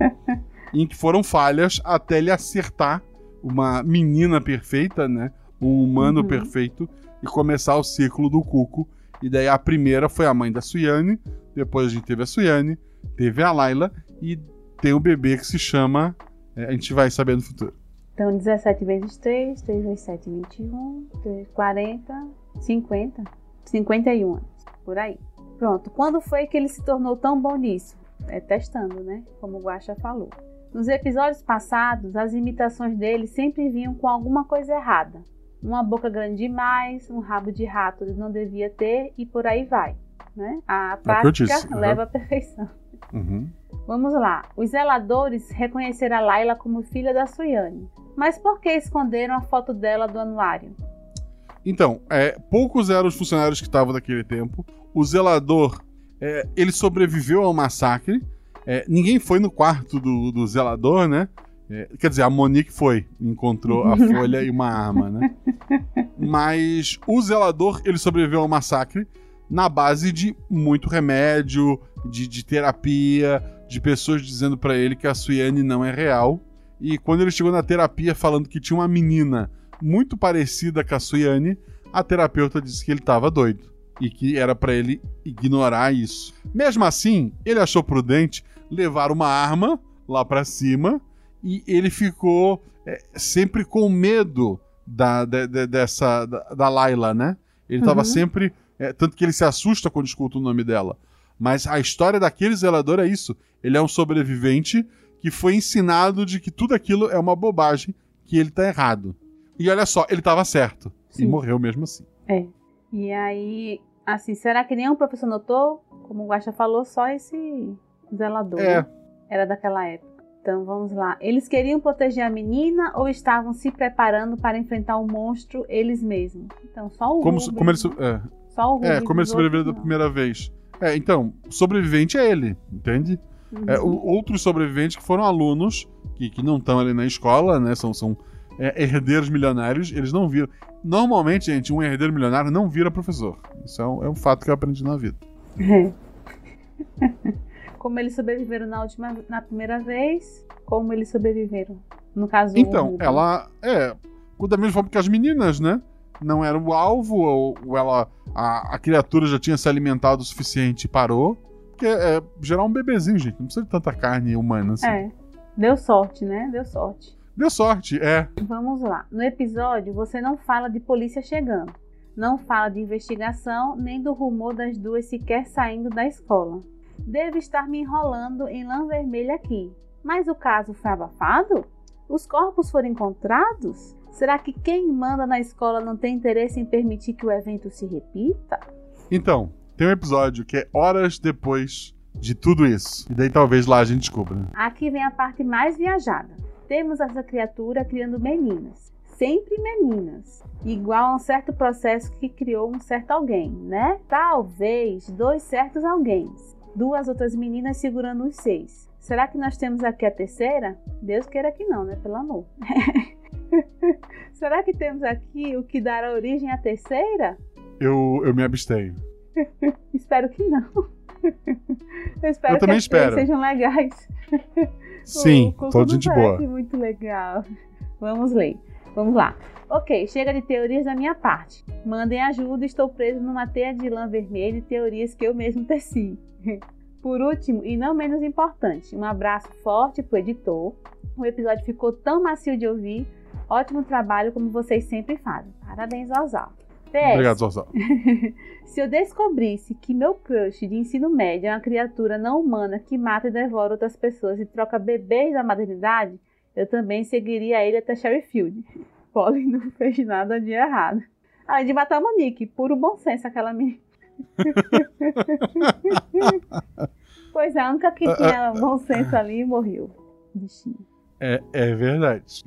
H: em que foram falhas até ele acertar uma menina perfeita, né? Um humano
I: Uhum.
H: perfeito e começar o ciclo do Cuco. E daí a primeira foi a mãe da Suiane, depois a gente teve a Suiane, teve a Laila e tem um bebê que se chama. é, a gente vai saber no futuro.
I: Então, 17 vezes 3, 3 vezes 7, 21, 3, 40, 50, 51 anos, por aí. Pronto, quando foi que ele se tornou tão bom nisso? É testando, né? Como o Guaxa falou. Nos episódios passados, as imitações dele sempre vinham com alguma coisa errada. Uma boca grande demais, um rabo de rato ele não devia ter e por aí vai. Né? A
H: É
I: prática
H: disse,
I: leva à perfeição.
H: Uhum.
I: Vamos lá. Os zeladores reconheceram a Laila como filha da Suiane. Mas por que esconderam a foto dela do anuário?
H: Então, é, poucos eram os funcionários que estavam naquele tempo. O zelador, é, ele sobreviveu ao massacre. É, ninguém foi no quarto do, do zelador, né? É, quer dizer, a Monique foi, encontrou a folha e uma arma, né? Mas o zelador, ele sobreviveu ao massacre na base de muito remédio, de, de terapia, de pessoas dizendo pra ele que a Suiane não é real. E quando ele chegou na terapia falando que tinha uma menina muito parecida com a Suiane, a terapeuta disse que ele estava doido e que era pra ele ignorar isso. Mesmo assim, ele achou prudente levar uma arma lá pra cima e ele ficou é, sempre com medo da, de- de- dessa da, da Laila, né? Ele tava
I: Uhum.
H: sempre é, tanto que ele se assusta quando escuta o nome dela. Mas a história daquele zelador é isso. Ele é um sobrevivente que foi ensinado de que tudo aquilo é uma bobagem, que ele tá errado. E olha só, ele tava certo. E
I: Sim.
H: morreu mesmo assim.
I: É. E aí, assim, será que nenhum professor notou? Como o Guaxa falou, só esse zelador
H: É.
I: né? era daquela época. Então vamos lá. Eles queriam proteger a menina ou estavam se preparando para enfrentar o monstro eles mesmos? Então só o
H: Como,
I: Rubens,
H: como ele, so- é,
I: só o Rubens
H: é, como ele sobreviveu da primeira vez. É, então, sobrevivente é ele, entende?
I: não.
H: É,
I: Uhum.
H: o- outros sobreviventes que foram alunos, que, que não estão ali na escola, né? São, são é, herdeiros milionários, eles não viram. Normalmente, gente, um herdeiro milionário não vira professor. Isso é um, é um fato que eu aprendi na vida.
I: Como eles sobreviveram na última, na primeira vez, como eles sobreviveram. No caso,
H: Então, ela é. Da mesma forma que as meninas, né? Não era o alvo, ou, ou ela. A, a criatura já tinha se alimentado o suficiente e parou. Porque é gerar um bebezinho, gente. Não precisa de tanta carne humana assim.
I: É. Deu sorte, né? Deu sorte.
H: Deu sorte, é.
I: Vamos lá. No episódio, você não fala de polícia chegando. Não fala de investigação, nem do rumor das duas sequer saindo da escola. Devo estar me enrolando em lã vermelha aqui. Mas o caso foi abafado? Os corpos foram encontrados? Será que quem manda na escola não tem interesse em permitir que o evento se repita?
H: Então, tem um episódio que é horas depois de tudo isso. E daí talvez lá a gente descubra. né?
I: Aqui vem a parte mais viajada. Temos essa criatura criando meninas. Sempre meninas. Igual a um certo processo que criou um certo alguém, né? Talvez dois certos alguém. duas outras meninas segurando os seis. Será que nós temos aqui a terceira? Deus queira que não, né? Pelo amor. Será que temos aqui o que dará origem à terceira?
H: Eu, eu me abstenho.
I: Espero que não. Eu espero
H: Eu também
I: que as
H: espero.
I: sejam legais.
H: Sim, tô de boa.
I: muito legal. Vamos ler. Vamos lá. Ok, chega de teorias da minha parte. Mandem ajuda, estou preso numa teia de lã vermelha e teorias que eu mesmo teci. Por último, e não menos importante, um abraço forte pro editor. O episódio ficou tão macio de ouvir. Ótimo trabalho como vocês sempre fazem. Parabéns, Osal. PS,
H: Obrigado, Zorzal.
I: se eu descobrisse que meu crush de ensino médio é uma criatura não humana que mata e devora outras pessoas e troca bebês da maternidade, eu também seguiria ele até Sherryfield. Polly não fez nada de errado. Além de matar a Monique, puro bom senso aquela menina. pois é, a única que tinha bom senso ali morreu. Bichinho.
H: É, é verdade.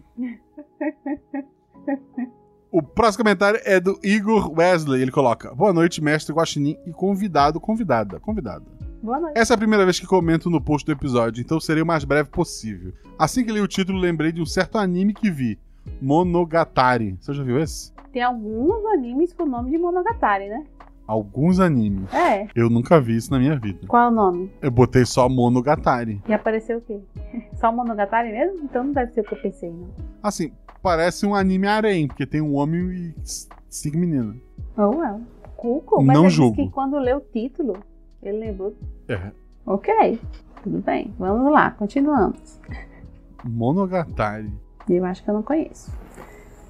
H: O próximo comentário é do Igor Wesley. Ele coloca: Boa noite, mestre Guaxinim e convidado, convidada, convidada.
I: Boa noite.
H: Essa é a primeira vez que comento no post do episódio, então serei o mais breve possível. Assim que li o título, lembrei de um certo anime que vi: Monogatari. Você já viu esse?
I: Tem alguns animes com o nome de Monogatari, né?
H: Alguns animes.
I: É.
H: Eu nunca vi isso na minha vida.
I: Qual é o nome?
H: Eu botei só Monogatari.
I: E apareceu o quê? Só Monogatari mesmo? Então não deve ser o que eu pensei, não.
H: Assim, parece um anime harém, porque tem um homem e cinco meninas.
I: Ou é. Cuco, mas
H: Não
I: ele disse
H: julgo.
I: que quando leu o título, ele lembrou.
H: É.
I: Ok, tudo bem. Vamos lá, continuamos.
H: Monogatari.
I: Eu acho que eu não conheço.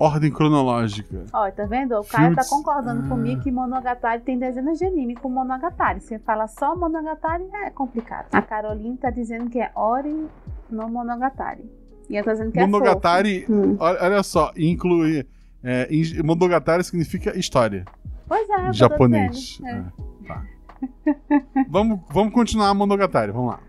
H: Ordem cronológica.
I: Ó, tá vendo? O Caio tá concordando
H: Ah.
I: comigo que Monogatari tem dezenas de anime com Monogatari. Você fala só Monogatari, é complicado. A Caroline tá dizendo que é Ori no Monogatari. E eu tô dizendo que é
H: Monogatari.
I: Hum.
H: olha, olha só, inclui. É, Monogatari significa história.
I: Pois é,
H: japonês.
I: É.
H: É, tá. vamos, vamos continuar a Monogatari, vamos lá.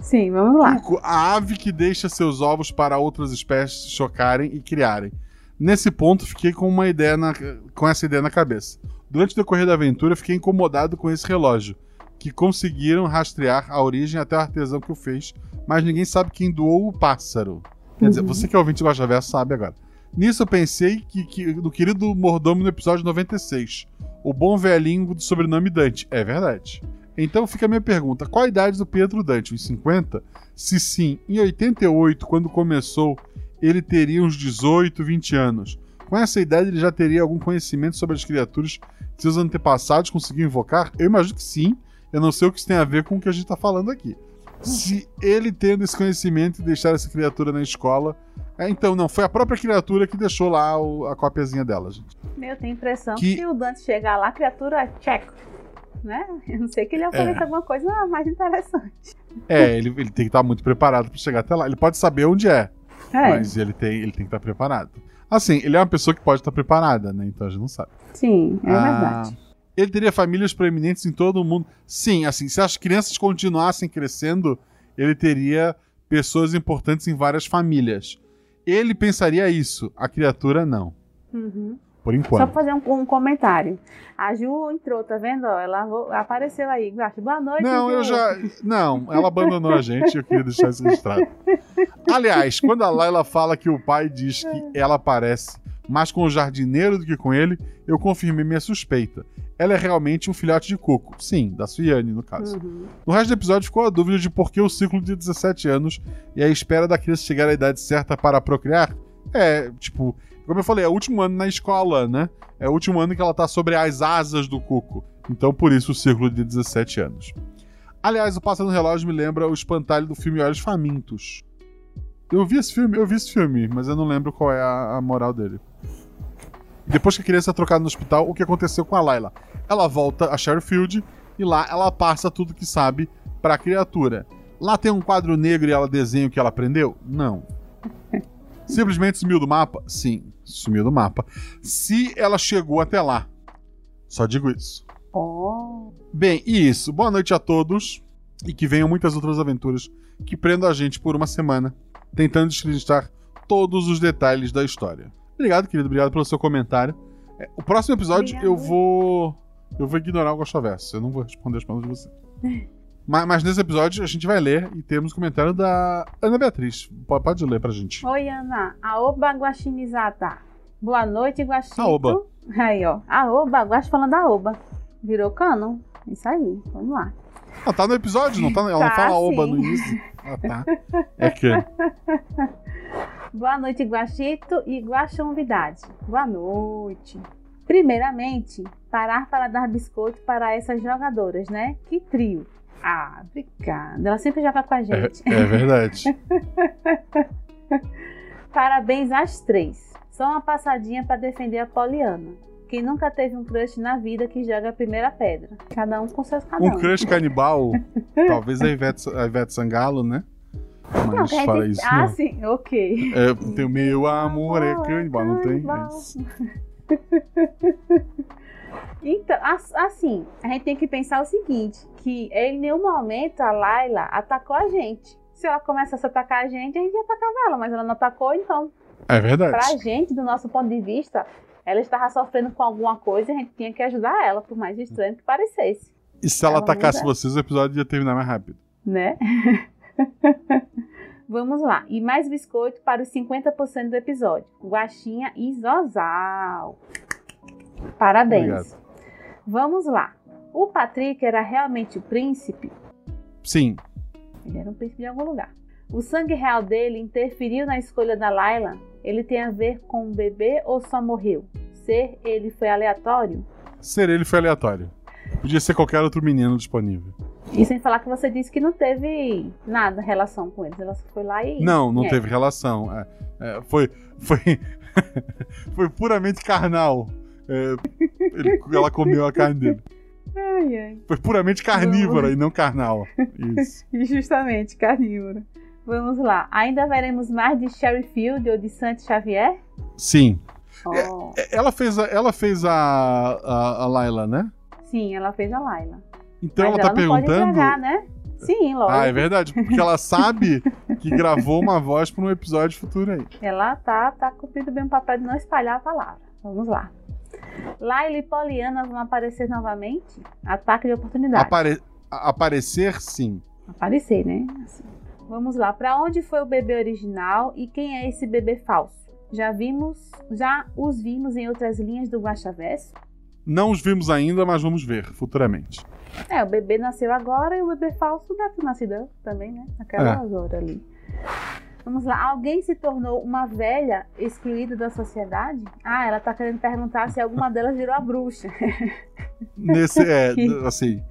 I: Sim, vamos lá.
H: A ave que deixa seus ovos para outras espécies chocarem e criarem. Nesse ponto, fiquei com uma ideia na- com essa ideia na cabeça. Durante o decorrer da aventura, fiquei incomodado com esse relógio, que conseguiram rastrear a origem até o artesão que o fez, mas ninguém sabe quem doou o pássaro. Quer dizer,
I: Uhum.
H: você que é ouvinte do Gosta Verso sabe agora. Nisso eu pensei que, que- do querido mordomo no episódio 96. O bom velhinho do sobrenome Dante. É verdade. Então fica a minha pergunta: qual a idade do Pedro Dante? Uns 50? Se sim, em 88, quando começou, ele teria uns 18, 20 anos. Com essa idade, ele já teria algum conhecimento sobre as criaturas que seus antepassados conseguiam invocar? Eu imagino que sim. Eu não sei o que isso tem a ver com o que a gente está falando aqui. Se ele tendo esse conhecimento e deixar essa criatura na escola. É, então, não, foi a própria criatura que deixou lá o- a copiazinha dela, gente.
I: Eu tenho a impressão
H: Que-
I: que, se o Dante chegar lá, a criatura é tcheco. Né? Eu não sei que ele ofereça
H: É.
I: alguma coisa mais interessante.
H: É, ele, ele tem que estar muito preparado para chegar até lá. Ele pode saber onde é,
I: É,
H: mas ele tem, ele tem que estar preparado. Assim, ele é uma pessoa que pode estar preparada, né? Então a gente não sabe.
I: sim, é
H: Ah,
I: verdade.
H: Ele teria famílias proeminentes em todo o mundo. Sim, assim, se as crianças continuassem crescendo, ele teria pessoas importantes em várias famílias. Ele pensaria isso, a criatura não,
I: Uhum.
H: Por
I: Só
H: enquanto.
I: pra fazer um, um comentário. A Ju entrou, tá vendo? Ela apareceu aí. Boa noite,
H: Não, eu já. Não, ela abandonou a gente eu queria deixar isso registrado. Aliás, quando a Laila fala que o pai diz que ela parece mais com o jardineiro do que com ele, eu confirmei minha suspeita. Ela é realmente um filhote de coco. Sim, da Suiane, no caso.
I: Uhum.
H: No resto do episódio ficou a dúvida de por que o ciclo de 17 anos e a espera da criança chegar à idade certa para procriar. É, tipo, como eu falei, é o último ano na escola, né? É o último ano que ela tá sobre as asas do cuco. Então, por isso, o ciclo de 17 anos. Aliás, o Pássaro no Relógio me lembra o espantalho do filme Olhos Famintos. Eu vi esse filme, eu vi esse filme, mas eu não lembro qual é a, a moral dele. Depois que a criança é trocada no hospital, o que aconteceu com a Layla? Ela volta a Sherfield e lá ela passa tudo que sabe para a criatura. Lá tem um quadro negro e ela desenha o que ela aprendeu? Não. Simplesmente sumiu do mapa? Sim, sumiu do mapa. Se ela chegou até lá. Só digo isso.
I: Oh,
H: Bem, e isso. Boa noite a todos. E que venham muitas outras aventuras que prendam a gente por uma semana, tentando descreditar todos os detalhes da história. Obrigado, querido. Obrigado pelo seu comentário. É, o próximo episódio
I: Obrigada.
H: eu vou. Eu vou ignorar o Gostaverso. Eu não vou responder as perguntas de você. Mas, mas nesse episódio a gente vai ler e temos comentário da Ana Beatriz. Pode, pode ler pra gente.
I: Oi, Ana. Aoba Guaxinizata. Boa noite, Guaxito.
H: Aoba.
I: Aí, ó. Aoba, Guax falando Aoba. Virou cano. Isso aí, vamos lá.
H: Ah, tá no episódio, não tá? Ela não
I: Tá,
H: fala oba
I: sim.
H: no início. Ah, tá. É que.
I: Boa noite, Guaxito e Guaxonvidade. Boa noite. Primeiramente, parar para dar biscoito para essas jogadoras, né? Que trio. Ah, obrigada. Ela sempre joga com a
H: É,
I: gente.
H: é verdade.
I: Parabéns às três. Só uma passadinha para defender a Poliana. Quem nunca teve um crush na vida que joga a primeira pedra. Cada um com seus cada
H: Um crush canibal, talvez a Ivete, a Ivete Sangalo, né?
I: Não,
H: Mas
I: gente
H: fala isso.
I: Ah,
H: não.
I: sim, ok.
H: É, tem o meu amor é canibal, não tem? É isso.
I: Então, as- assim, a gente tem que pensar o seguinte, que em nenhum momento a Laila atacou a gente. Se ela começasse a atacar a gente, a gente ia atacar ela, mas ela não atacou, então,
H: É verdade.
I: pra gente, do nosso ponto de vista, ela estava sofrendo com alguma coisa e a gente tinha que ajudar ela, por mais estranho que parecesse,
H: E se ela
I: Ela
H: atacasse vocês, o episódio ia terminar mais rápido.
I: né? Vamos lá. E mais biscoito para os 50% do episódio. Guaxinha e Zozal. Parabéns.
H: Obrigado.
I: Vamos lá. O Patrick era realmente o príncipe?
H: Sim.
I: Ele era um príncipe de algum lugar. O sangue real dele interferiu na escolha da Layla? Ele tem a ver com o bebê ou só morreu? Ser ele foi aleatório?
H: Ser ele foi aleatório. Podia ser qualquer outro menino disponível.
I: E sem falar que você disse que não teve nada relação com eles. Ela só foi lá e.
H: Não, não
I: É.
H: teve relação. É, é, foi, foi, foi puramente carnal. É, ele- ela comeu a carne dele.
I: Ai, ai.
H: Foi puramente carnívora e não carnal. Isso.
I: Justamente, carnívoro. Vamos lá. Ainda veremos mais de Sherry Field ou de Santi Xavier?
H: Sim.
I: Oh,
H: É, Ela fez a, ela fez a, a, a Layla, né?
I: Sim, ela fez a Layla.
H: Então
I: Mas
H: ela tá
I: não pode
H: perguntando.
I: entregar, né? Sim, lógico.
H: Ah, é verdade. Porque ela sabe que gravou uma voz para um episódio futuro aí.
I: Ela tá, tá cumprindo bem o papel de não espalhar a palavra. Vamos lá. Laila e Poliana vão aparecer novamente? Ataque de oportunidade.
H: Apare- aparecer, sim.
I: Aparecer, né? Assim. Vamos lá. Pra onde foi o bebê original e quem é esse bebê falso? Já vimos, já os vimos em outras linhas do Guaxaverso?
H: Não os vimos ainda, mas vamos ver futuramente.
I: É, o bebê nasceu agora e o bebê falso deve ter nascido também, né? Naquela hora ali. Vamos lá. Alguém se tornou uma velha excluída da sociedade? Ah, ela tá querendo perguntar se alguma delas virou a bruxa.
H: Nesse, é, assim.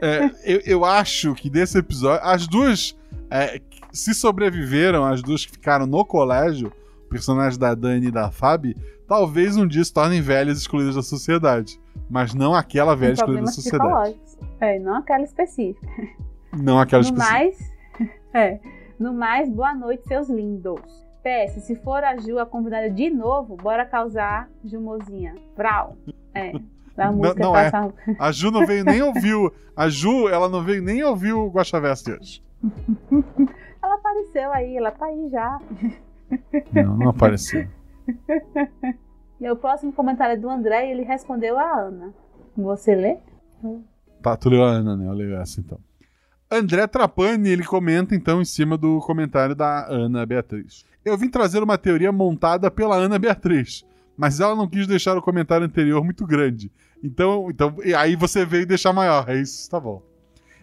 H: é, eu, eu acho que desse episódio. As duas. é, se sobreviveram, as duas que ficaram no colégio, personagens da Dani e da Fabi, talvez um dia se tornem velhas excluídas da sociedade. Mas não aquela velha excluída da sociedade.
I: É, não aquela específica.
H: Não aquela
I: no
H: específica.
I: mais, é, no mais, boa noite, seus lindos. PS, se for a Ju a convidada de novo, bora causar Jumozinha. Vral. É, da
H: Não-
I: música
H: não
I: pra
H: é.
I: essa-
H: A Ju não veio nem ouvir. o- A Ju, ela não veio nem ouvir o Guaxaverso de hoje.
I: Ela apareceu aí, ela tá aí já.
H: Não, não apareceu.
I: E o próximo comentário é do André e ele respondeu a Ana. Você lê?
H: Tá, tu leu a Ana, né? Eu leio essa então. André Trapani, ele comenta então em cima do comentário da Ana Beatriz. Eu vim trazer uma teoria montada pela Ana Beatriz, mas ela não quis deixar o comentário anterior muito grande. Então, então aí você veio deixar maior, é isso, tá bom.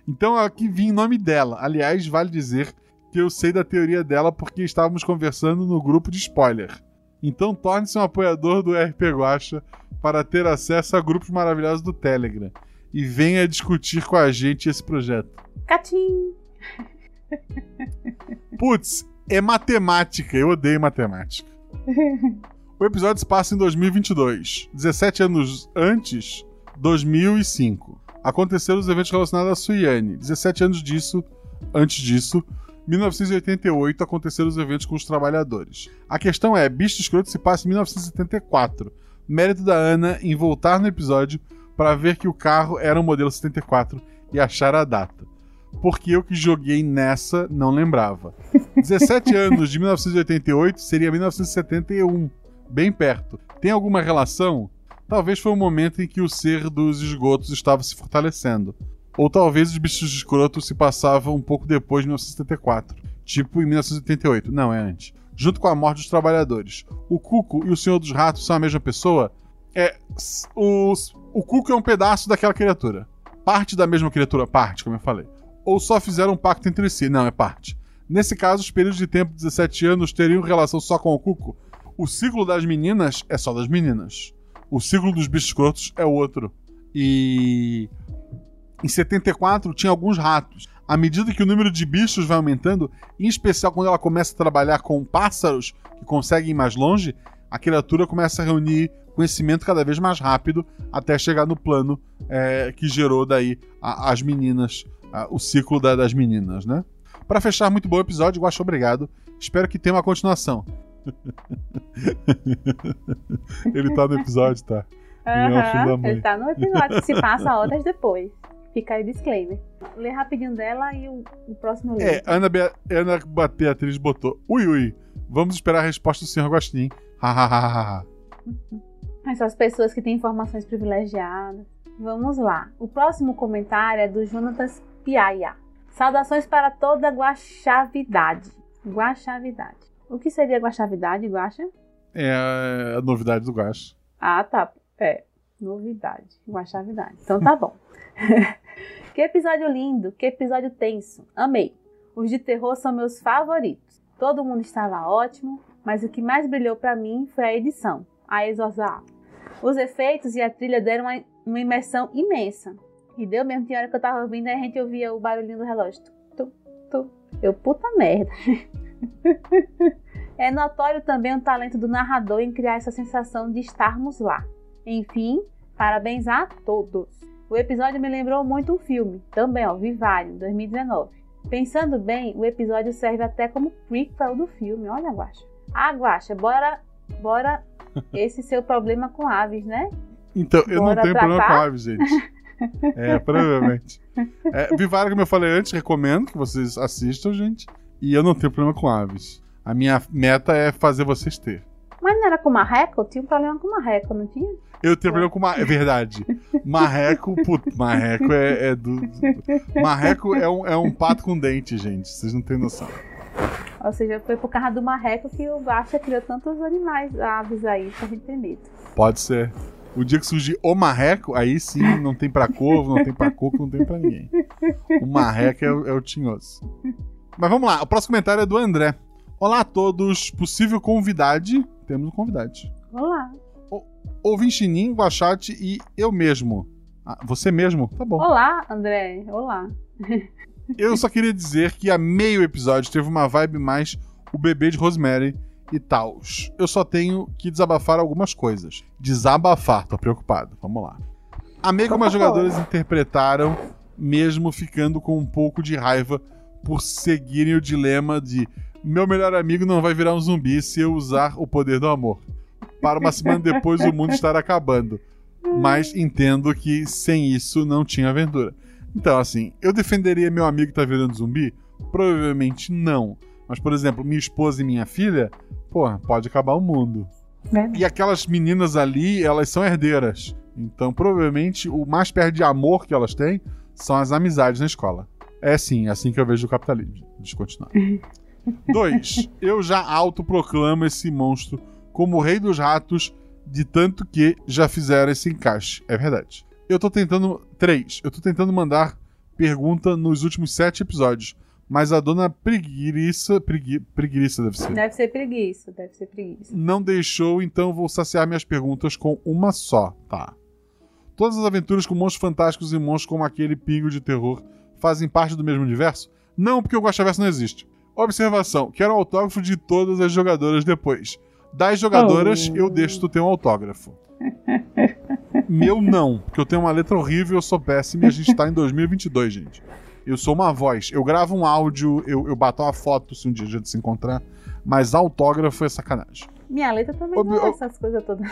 H: Então aqui vim em nome dela. Aliás, vale dizer que eu sei da teoria dela porque estávamos conversando no grupo de spoiler. Então torne-se um apoiador do RP Guacha para ter acesso a grupos maravilhosos do Telegram e venha discutir com a gente esse projeto.
I: Catim!
H: Putz, é matemática, eu odeio matemática. O episódio se passa em 2022, 17 anos antes, 2005. Aconteceram os eventos relacionados a Suiane. 17 anos disso, antes disso, 1988 aconteceram os eventos com os trabalhadores. A questão é, Bicho Escroto se passa em 1974. Mérito da Ana em voltar no episódio para ver que o carro era um modelo 74 e achar a data. Porque eu que joguei nessa não lembrava. 17 anos de 1988 seria 1971, bem perto. Tem alguma relação? Talvez foi o momento em que o ser dos esgotos estava se fortalecendo. Ou talvez os bichos escrotos se passavam um pouco depois de 1974, tipo em 1988. Não, é antes. Junto com a morte dos trabalhadores. O Cuco e o Senhor dos Ratos são a mesma pessoa? É. Os, o Cuco é um pedaço daquela criatura. Parte da mesma criatura, parte, como eu falei. Ou só fizeram um pacto entre si? Não, é parte. Nesse caso, os períodos de tempo de 17 anos teriam relação só com o Cuco. O ciclo das meninas é só das meninas. O ciclo dos bichos escrotos é outro. E. Em 74 tinha alguns ratos. À medida que o número de bichos vai aumentando, em especial quando ela começa a trabalhar com pássaros que conseguem ir mais longe, a criatura começa a reunir conhecimento cada vez mais rápido até chegar no plano é, que gerou daí a- as meninas, a- o ciclo da- das meninas, né? Pra fechar, muito bom episódio, Guaxa, obrigado. Espero que tenha uma continuação. Ele tá no episódio, tá? Mãe.
I: ele tá no episódio se passa horas depois. Fica aí o disclaimer. Lê rapidinho dela e o, o próximo lê.
H: É, Ana, Bea Ana Beatriz botou. Ui, ui. Vamos esperar a resposta do senhor Gostin. Hahaha.
I: Essas pessoas que têm informações privilegiadas. Vamos lá. O próximo comentário é do Jonatas Piaia. Saudações para toda guaxavidade. Guaxavidade. O que seria guaxavidade, guaxa?
H: é a novidade do Guax.
I: Ah, tá. É. Novidade. Guaxavidade. Então tá bom. que episódio lindo. Que episódio tenso. Amei. Os de terror são meus favoritos. Todo mundo estava ótimo, mas o que mais brilhou pra mim foi a edição. A exorçar. Os efeitos e a trilha deram uma, uma imersão imensa. E deu mesmo, tinha hora que eu tava ouvindo, a gente ouvia o barulhinho do relógio. Tu, tu, tu. Eu, puta merda. É notório também o talento do narrador em criar essa sensação de estarmos lá. Enfim, parabéns a todos. O episódio me lembrou muito um filme, também, ó, Vivário, 2019. Pensando bem, o episódio serve até como prequel do filme. Olha, Guaxa. Ah, Guaxa, bora, bora esse seu problema com aves, né?
H: Então, eu
I: Bora
H: não tenho problema
I: tratar?
H: com aves, gente. É, provavelmente. É, Vivário, como eu falei antes, recomendo que vocês assistam, gente. E eu não tenho problema com aves. A minha meta é fazer vocês ter.
I: Mas não era com marreco? Eu tinha um problema com marreco, não tinha?
H: Eu tenho problema com marreco. É verdade. Marreco, puto, marreco é, é do. Marreco é um, é um pato com dente, gente. Vocês não têm noção.
I: Ou seja, foi por causa do marreco que o Guaxa criou tantos animais, aves aí, pra gente ter medo.
H: Pode ser. O dia que surgir o marreco, aí sim não tem pra corvo, não tem pra coco, não tem pra ninguém. O marreco é, o- é o tinhoso. Mas vamos lá, o próximo comentário é do André. Olá a todos, possível convidade. Temos um convidade.
I: Olá.
H: Ouvinte Nin, Guachate e eu mesmo. Ah, você mesmo? Tá bom.
I: Olá, André. Olá.
H: Eu só queria dizer que a meio episódio teve uma vibe mais o bebê de Rosemary e tal. Eu só tenho que desabafar algumas coisas. Desabafar, tô preocupado. Vamos lá. Amei como as jogadoras interpretaram, mesmo ficando com um pouco de raiva por seguirem o dilema de meu melhor amigo não vai virar um zumbi se eu usar o poder do amor. Para uma semana depois o mundo estar acabando. Mas entendo que sem isso não tinha aventura. Então, assim, eu defenderia meu amigo que tá virando zumbi? Provavelmente não. Mas, por exemplo, minha esposa e minha filha, porra, pode acabar o mundo. E aquelas meninas ali, elas são herdeiras. Então, provavelmente, o mais perto de amor que elas têm são as amizades na escola. É sim, é assim que eu vejo o capitalismo. Deixa eu continuar. Dois, eu já autoproclamo esse monstro como o rei dos ratos, de tanto que já fizeram esse encaixe. É verdade. Eu tô tentando. Três, eu tô tentando mandar pergunta nos últimos sete episódios. Mas a dona Preguiça. Pregui, preguiça deve ser.
I: Deve ser preguiça, deve ser preguiça.
H: Não deixou, então vou saciar minhas perguntas com uma só, tá? Todas as aventuras com monstros fantásticos e monstros como aquele pingo de terror fazem parte do mesmo universo? Não, porque o Guaxaverso não existe. Observação: quero o autógrafo de todas as jogadoras depois. Das jogadoras,
I: Oh.
H: eu deixo tu ter um autógrafo. Meu não, porque eu tenho uma letra horrível, eu sou péssimo e a gente tá em 2022, gente. Eu sou uma voz. Eu gravo um áudio, eu, eu bato uma foto se um dia a gente se encontrar, mas autógrafo é sacanagem.
I: Minha letra também
H: Ob-
I: não é essas coisas todas.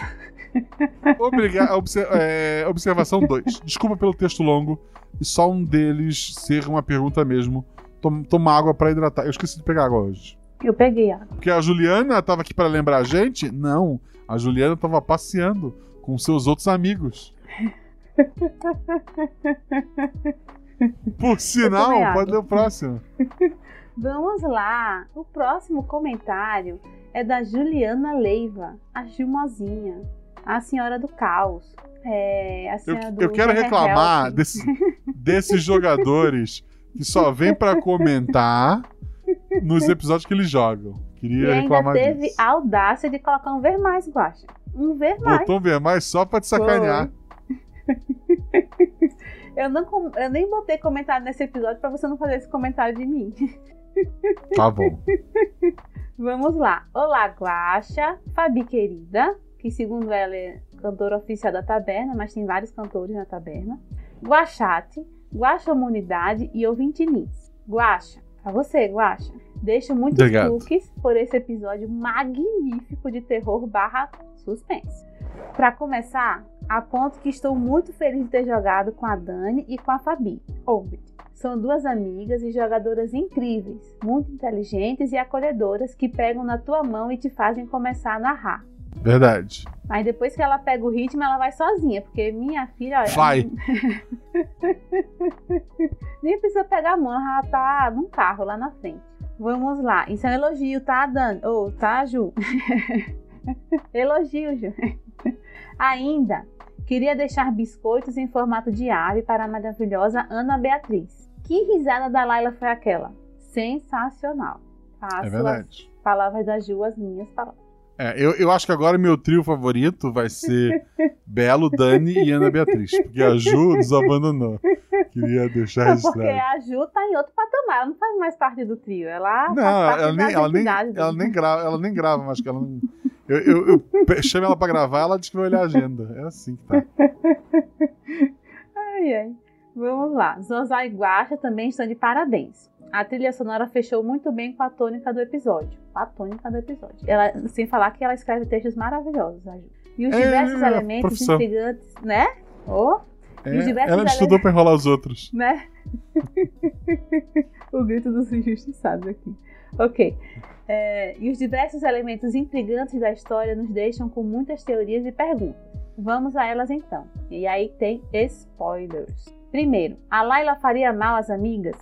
H: Obrigado. Obser- é, observação 2. Desculpa pelo texto longo e só um deles ser uma pergunta mesmo. Tom- Toma água pra hidratar. Eu esqueci de pegar água hoje.
I: Eu peguei água.
H: Porque a Juliana tava aqui pra lembrar a gente? Não. A Juliana tava passeando com seus outros amigos. Por sinal, pode ler o próximo.
I: Vamos lá. O próximo comentário é da Juliana Leiva, a Gilmozinha, a senhora do caos. É, a
H: Eu,
I: senhora do
H: eu quero reclamar desse- desses jogadores que só vêm pra comentar nos episódios que eles jogam.
I: E
H: Queria
I: ainda
H: reclamar
I: teve
H: disso.
I: a audácia de colocar um ver mais, Guaxa. Um ver mais.
H: Botou um ver mais só pra te sacanear.
I: Eu, não, eu nem botei comentário nesse episódio pra você não fazer esse comentário de mim.
H: Tá bom.
I: Vamos lá. Olá, Guaxa, Fabi querida, que segundo ela é cantora oficial da taberna, mas tem vários cantores na taberna. Guaxate, Guaxa Humanidade e Ouvinte Nis. Guaxa, pra você, Guaxa. Deixo muitos
H: Obrigado.
I: cookies por esse episódio magnífico de terror barra suspense. Pra começar, aponto que estou muito feliz de ter jogado com a Dani e com a Fabi. Orbit. São duas amigas e jogadoras incríveis, muito inteligentes e acolhedoras que pegam na tua mão e te fazem começar a narrar.
H: Verdade.
I: Mas depois que ela pega o ritmo, ela vai sozinha, porque minha filha. olha,
H: Vai.
I: Nem precisa pegar a mão, ela tá num carro lá na frente. Vamos lá. Isso é um elogio, tá, Dani? Ou, tá, Ju? elogio, Ju. Ainda, queria deixar biscoitos em formato de ave para a maravilhosa Ana Beatriz. Que risada da Laila foi aquela? Sensacional. Faço
H: É verdade.
I: as palavras da Ju, as minhas palavras.
H: É, eu, eu acho que agora meu trio favorito vai ser Belo, Dani e Ana Beatriz. Porque a Ju nos abandonou. Queria deixar
I: Não, porque
H: registrado.
I: a Ju tá em outro patamar, ela não faz mais parte do trio. Ela
H: Não,
I: faz parte
H: ela
I: da
H: nem, ela, nem, ela, nem grava, ela nem grava, mas que ela não. Eu, eu, eu chamo ela pra gravar, ela diz que vai olhar a agenda. É assim que tá.
I: Ai, ai. Vamos lá. Zozá e Guaxa também estão de parabéns. A trilha sonora fechou muito bem com a tônica do episódio. Com a tônica do episódio. Ela, sem falar que ela escreve textos maravilhosos, a Ju. E os
H: É,
I: diversos
H: é,
I: elementos
H: profissão.
I: intrigantes, né? Oh,
H: É, ela estudou pra enrolar os outros.
I: né? o grito dos injustiçados aqui. Ok. É, e os diversos elementos intrigantes da história nos deixam com muitas teorias e perguntas. Vamos a elas então. E aí tem spoilers. Primeiro, a Layla faria mal às amigas?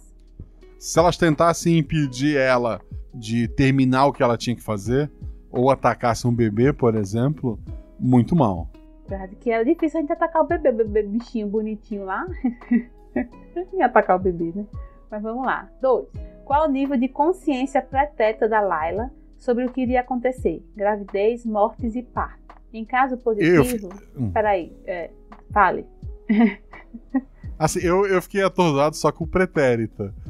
H: Se elas tentassem impedir ela de terminar o que ela tinha que fazer, ou atacassem um bebê, por exemplo, muito mal.
I: Que era difícil a gente atacar o bebê, o bebê bichinho bonitinho lá. e atacar o bebê, né? Mas vamos lá. Dois. Qual o nível de consciência pretérita da Layla sobre o que iria acontecer? Gravidez, mortes e parto. Em caso positivo.
H: Hum.
I: Peraí, é, fale.
H: Assim, eu, eu fiquei atordoado só com o pretérita.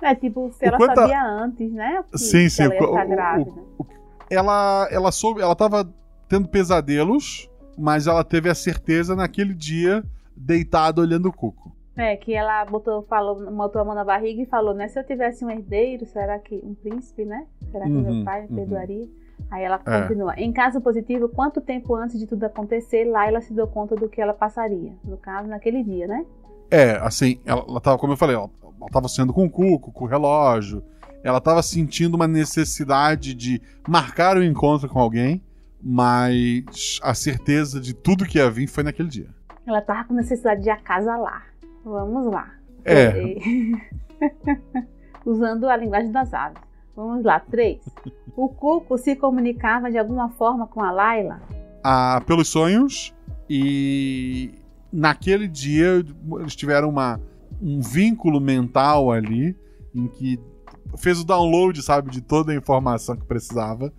I: É tipo, se
H: O
I: ela
H: a-
I: sabia antes, né? Que,
H: Sim,
I: que
H: sim,
I: Ela ia
H: o- o-. Ela, ela soube, ela tava tendo pesadelos, mas ela teve a certeza naquele dia, deitada olhando o cuco.
I: É, que ela botou, falou, botou a mão na barriga e falou, né? Se eu tivesse um herdeiro, será que um príncipe, né? Será que
H: Uhum,
I: meu pai me
H: uhum.
I: perdoaria? Aí ela
H: É.
I: continua. Em caso positivo, quanto tempo antes de tudo acontecer, Laila se deu conta do que ela passaria? No caso, naquele dia, né?
H: É, assim, ela, ela tava, como eu falei, ela, ela tava sendo com o cuco, com o relógio. Ela tava sentindo uma necessidade de marcar o encontro com alguém, mas a certeza de tudo que ia vir foi naquele dia.
I: Ela tava com necessidade de acasalar. Vamos lá.
H: É,
I: Usando a linguagem das aves. Vamos lá. 3. O Cuco se comunicava de alguma forma com a Laila?
H: a, pelos sonhos e naquele dia eles tiveram uma, um vínculo mental ali em que fez o download, sabe, de toda a informação que precisava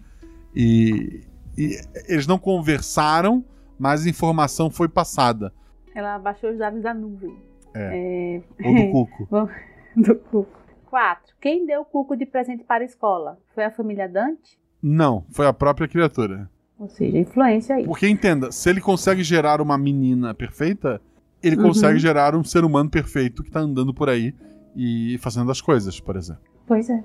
H: e, e eles não conversaram, mas a informação foi passada
I: Ela baixou os dados da nuvem. É,
H: ou do cuco.
I: do Cuco. 4. Quem deu o Cuco de presente para a escola? Foi a família Dante?
H: Não, foi a própria criatura.
I: Ou seja, influência aí.
H: Porque entenda, se ele consegue gerar uma menina perfeita, ele
I: Uhum.
H: consegue gerar um ser humano perfeito que tá andando por aí e fazendo as coisas, por exemplo.
I: Pois é.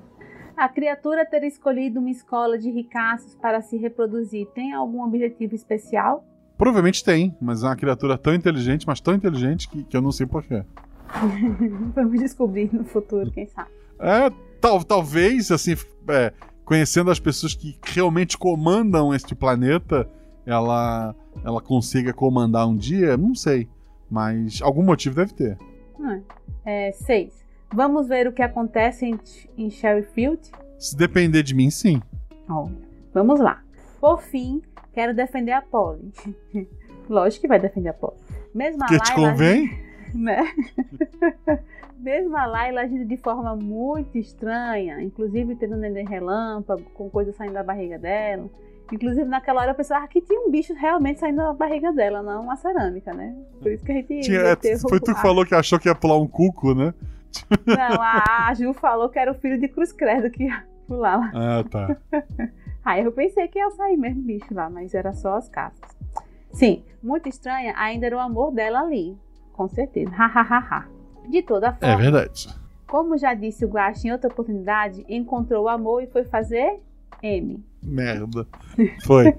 I: A criatura ter escolhido uma escola de ricaços para se reproduzir tem algum objetivo especial?
H: Provavelmente tem, mas é uma criatura tão inteligente, mas tão inteligente que, que eu não sei porquê.
I: Vamos descobrir no futuro, quem sabe.
H: É, tal, talvez, assim, é, conhecendo as pessoas que realmente comandam este planeta, ela, ela consiga comandar um dia, não sei. Mas algum motivo deve ter.
I: É, seis. Vamos ver o que acontece em, em Sherryfield?
H: Se depender de mim, sim.
I: Olha, vamos lá. Por fim, quero defender a Polly. Lógico que vai defender a Polly. Mesmo a
H: Que te
I: Layla-
H: convém?
I: né? Mesmo a Laila agindo de forma muito estranha, inclusive tendo neném relâmpago, com coisa saindo da barriga dela. Inclusive, naquela hora eu pensava que tinha um bicho realmente saindo da barriga dela, não uma cerâmica, né? Por isso que a gente.
H: Tinha- é, foi tu que falou que achou que ia pular um cuco, né?
I: Não, a, Ju falou que era o filho de Cruz Credo que ia pular lá.
H: Ah, tá.
I: Aí eu pensei que ia sair mesmo bicho lá, mas era só as cascas. Sim, muito estranha ainda era o amor dela ali. Com certeza. Ha, ha, ha, ha. De toda forma.
H: É verdade.
I: Como já disse o Guache em outra oportunidade, encontrou o amor e foi fazer M.
H: Merda. Foi.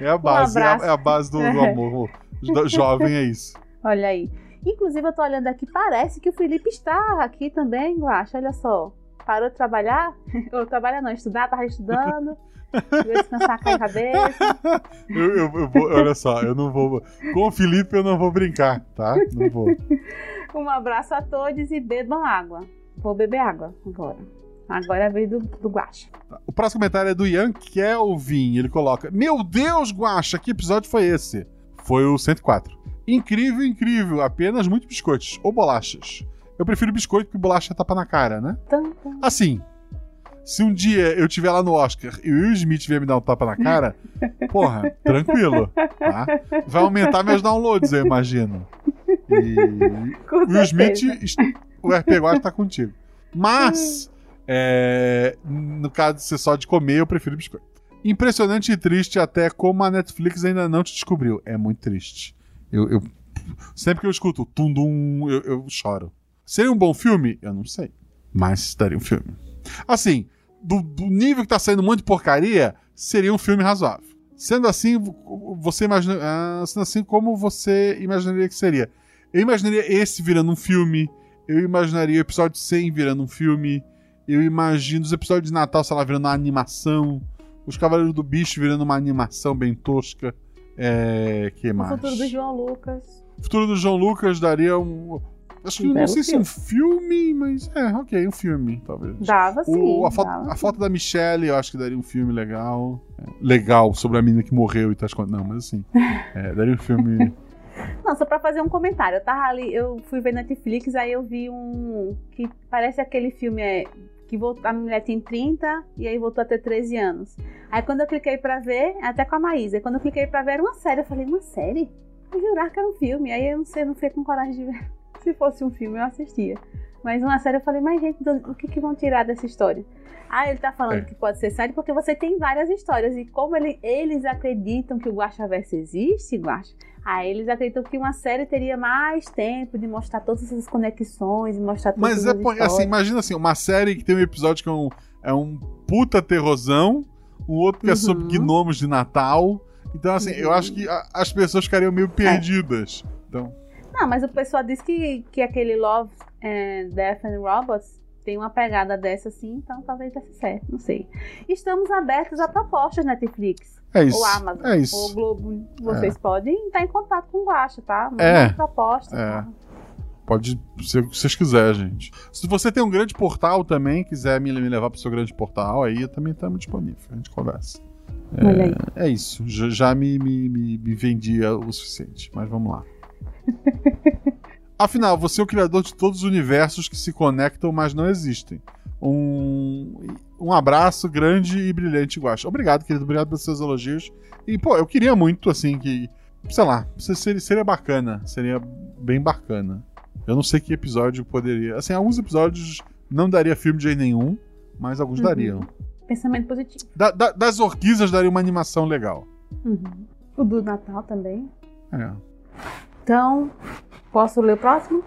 H: É a base, é a, é a base do, do amor jo- jovem, é isso.
I: Olha aí. Inclusive, eu tô olhando aqui, parece que o Felipe está aqui também, Guache. Olha só. Parou de trabalhar? Ou trabalhar não, estudar, tava estudando. Veio descansar com a cabeça.
H: Eu, eu- eu vou- olha só, eu não vou. Com o Felipe eu não vou brincar, tá? Não vou.
I: Um abraço a todos e bebam água. Vou beber água agora. Agora é a vez do, do Guache.
H: O próximo comentário é do Ian Kelvin. Ele coloca: Meu Deus, Guacha, que episódio foi esse? Foi o 104. Incrível, incrível. Apenas muitos biscoitos ou bolachas. Eu prefiro biscoito porque bolacha é tapa na cara, né?
I: Tum.
H: Assim, se um dia eu estiver lá no Oscar e o Will Smith vier me dar um tapa na cara, porra, tranquilo, tá? Vai aumentar meus downloads, eu imagino. E
I: Com
H: Will Smith,
I: certeza.
H: o RP Guard tá contigo. Mas, é, no caso de ser só de comer, eu prefiro biscoito. Impressionante e triste até como a Netflix ainda não te descobriu. É muito triste. Eu, eu- sempre que eu escuto Tundum, eu, eu choro. Seria um bom filme? Eu não sei. Mas daria um filme. Assim, do, do nível que tá saindo de porcaria, seria um filme razoável. Sendo assim, vo- você imagina. ah, sendo assim, como você imaginaria que seria? Eu imaginaria esse virando um filme. Eu imaginaria o episódio 100 virando um filme. Eu imagino os episódios de Natal, sei lá, virando uma animação. Os Cavaleiros do Bicho virando uma animação bem tosca. É. que
I: O
H: mais?
I: futuro do João Lucas.
H: O futuro do João Lucas daria um. Acho que
I: Um
H: não sei se um filme, mas é, ok, um filme, talvez.
I: Dava sim.
H: O- a, foto,
I: dava
H: a foto da Michelle, eu acho que daria um filme legal. É, legal, sobre a menina que morreu e tal. Não, mas assim. é, daria um filme.
I: Não, só pra fazer um comentário. Eu tava ali, eu fui ver Netflix, aí eu vi um. que parece aquele filme é, que voltou, a mulher tem 30 e aí voltou a ter 13 anos. Aí quando eu cliquei pra ver, até com a Maísa, quando eu cliquei pra ver era uma série, eu falei, uma série? Eu jurar que era um filme. Aí eu não sei, não fiquei com coragem de ver. Se fosse um filme, eu assistia. Mas uma série eu falei, mas gente, o que, que vão tirar dessa história? Ah, ele tá falando
H: É.
I: que pode ser série porque você tem várias histórias. E como ele- eles acreditam que o Guaxaverso existe, Guaxa, aí eles acreditam que uma série teria mais tempo de mostrar todas essas conexões, e mostrar todas
H: Mas é assim, imagina assim, uma série que tem um episódio que é um, é um puta terrorzão, um outro que é sobre
I: Uhum.
H: gnomos de Natal. Então, assim, eu
I: Uhum.
H: acho que a- as pessoas ficariam meio perdidas. Então,
I: Não, mas o pessoal diz que, que aquele Love, eh, Death and Robots tem uma pegada dessa assim, então talvez desse certo, não sei. Estamos abertos a propostas Netflix.
H: É isso.
I: ou Amazon,
H: é isso.
I: ou Globo, vocês podem estar em contato com o Guaxa, tá? Manda
H: É.
I: uma proposta.
H: É.
I: tá?
H: Pode ser o que vocês quiserem, gente. Se você tem um grande portal também, quiser me, me levar pro seu grande portal, aí eu também estamos disponível. A gente conversa.
I: Aí.
H: É isso. Já, já me, me, me, me vendia o suficiente. Mas vamos lá. Afinal, você é o criador de todos os universos que se conectam, mas não existem. Um, um abraço grande e brilhante, Guaxa. Obrigado, querido. Obrigado pelos seus elogios. E, pô, eu queria muito, assim, que. Sei lá, seria, seria bacana. Seria bem bacana. Eu não sei que episódio poderia. Assim, alguns episódios não daria filme de jeito nenhum, mas alguns
I: Uhum.
H: dariam.
I: Pensamento positivo.
H: Da- da- das orquídeas daria uma animação legal.
I: Uhum. O do Natal também.
H: É.
I: Então, posso ler o próximo?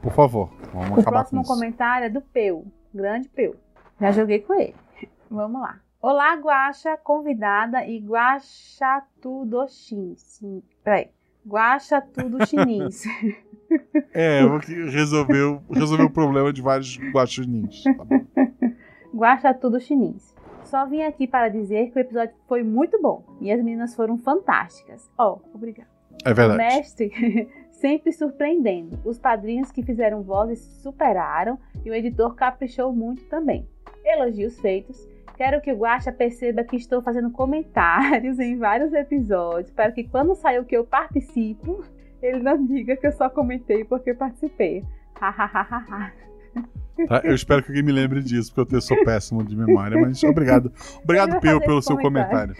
H: Por favor, vamos
I: O
H: acabar
I: próximo
H: com isso.
I: comentário é do Peu, grande Peu. Já joguei com ele. Vamos lá. Olá, Guaxa, convidada e Guaxa tudo chins. Peraí. Guaxa tudo chinês.
H: É, resolveu, resolveu o problema de vários guaxinins. Tá bom.
I: Guaxa tudo chinês. Só vim aqui para dizer que o episódio foi muito bom e as meninas foram fantásticas. Oh, obrigada.
H: É verdade.
I: Mestre, sempre surpreendendo. Os padrinhos que fizeram vozes superaram e o editor caprichou muito também. Elogios feitos. Quero que o Guaxa perceba que estou fazendo comentários em vários episódios para que quando sair o que eu participo, ele não diga que eu só comentei porque participei. Hahaha.
H: Tá? Eu espero que alguém me lembre disso, porque eu sou péssimo de memória, mas obrigado. Obrigado, Peu, pelo seu comentário.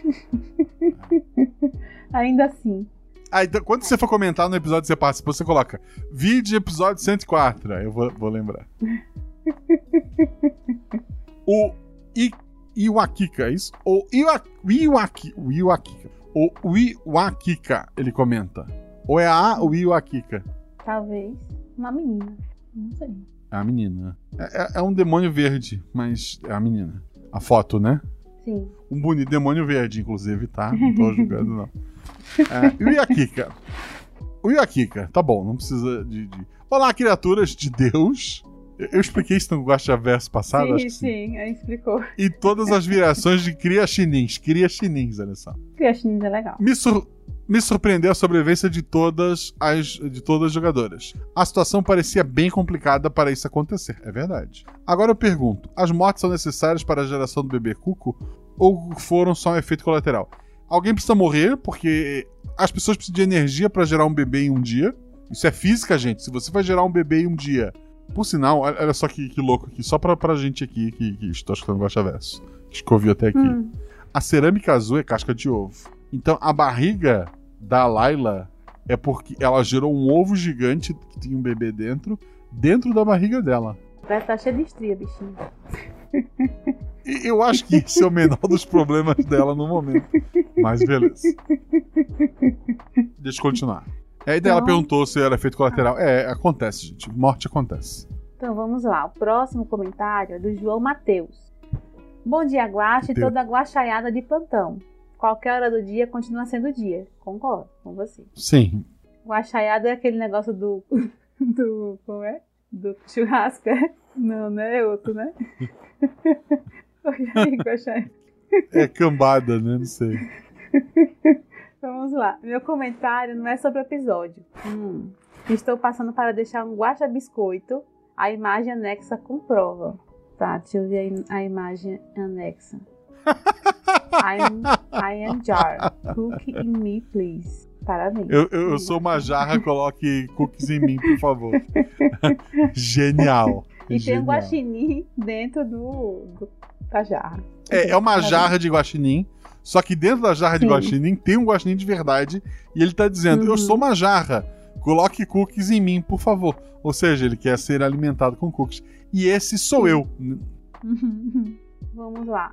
I: Ainda assim.
H: Ah, então, quando você for comentar no episódio que você participa, você coloca vídeo episódio 104. Aí eu vou, vou lembrar. o I, Iwakika, é isso? O Iwa, Iwaki, Iwakika. O Iwakika, ele comenta. Ou é a ou Iwakika?
I: Talvez uma menina. Não sei.
H: É a menina. É, é, é um demônio verde, mas é a menina. A foto, né?
I: Sim.
H: Um bonito demônio verde, inclusive, tá? Não tô julgando, não. É, e o Yakika, tá bom, não precisa de, de... Olá, criaturas de Deus. Eu, expliquei isso no Guacha Verso passado,
I: sim.
H: sim,
I: aí explicou.
H: E todas as virações de Cria Chinins. Cria Chinins, olha só.
I: Cria Chinins é legal.
H: Me, sur me surpreendeu a sobrevivência de todas as de todas as jogadoras. A situação parecia bem complicada para isso acontecer, é verdade. Agora eu pergunto: as mortes são necessárias para a geração do bebê Cuco ou foram só um efeito colateral? Alguém precisa morrer porque as pessoas precisam de energia para gerar um bebê em um dia. Isso é física, gente. Se você vai gerar um bebê em um dia, por sinal, olha só que, que louco aqui, só pra, pra gente aqui que, que estou escutando Gosta Verso, que ouviu até aqui.
I: Hum.
H: A cerâmica azul é casca de ovo. Então a barriga da Layla é porque ela gerou um ovo gigante que tinha um bebê dentro, dentro da barriga dela.
I: Vai estar cheio de estria, bichinho.
H: Eu acho que esse é o menor dos problemas dela no momento. Mas beleza. Deixa eu continuar. Aí daí ela
I: Então-
H: perguntou se era efeito colateral. É, acontece, gente. Morte acontece.
I: Então vamos lá. O próximo comentário é do João Matheus. Bom dia, Guaxa e toda a guaxaiada de plantão. Qualquer hora do dia continua sendo dia. Concordo com você.
H: Sim.
I: Guaxaiada é aquele negócio do. do. como é? Do churrasco, é? Não, né? É outro, né? Oi, aí, guaxaiada.
H: É cambada, né? Não sei.
I: Vamos lá. Meu comentário não é sobre o episódio. Hum. Estou passando para deixar um guaxa biscoito. A imagem anexa comprova. Tá, deixa eu ver a, im- a imagem anexa. I'm, I am jar. Cook in me, please. Parabéns.
H: Eu, eu, eu sou uma jarra, coloque cookies em mim, por favor. Genial.
I: E tem um
H: Genial.
I: guaxinim dentro do, do- da jarra.
H: É, é uma
I: Parabéns.
H: jarra de guaxinim, só que dentro da jarra de guaxinim tem um guaxinim de verdade e ele tá dizendo:
I: Uhum.
H: "Eu sou uma jarra, coloque cookies em mim, por favor". Ou seja, ele quer ser alimentado com cookies. E esse sou eu.
I: Vamos lá.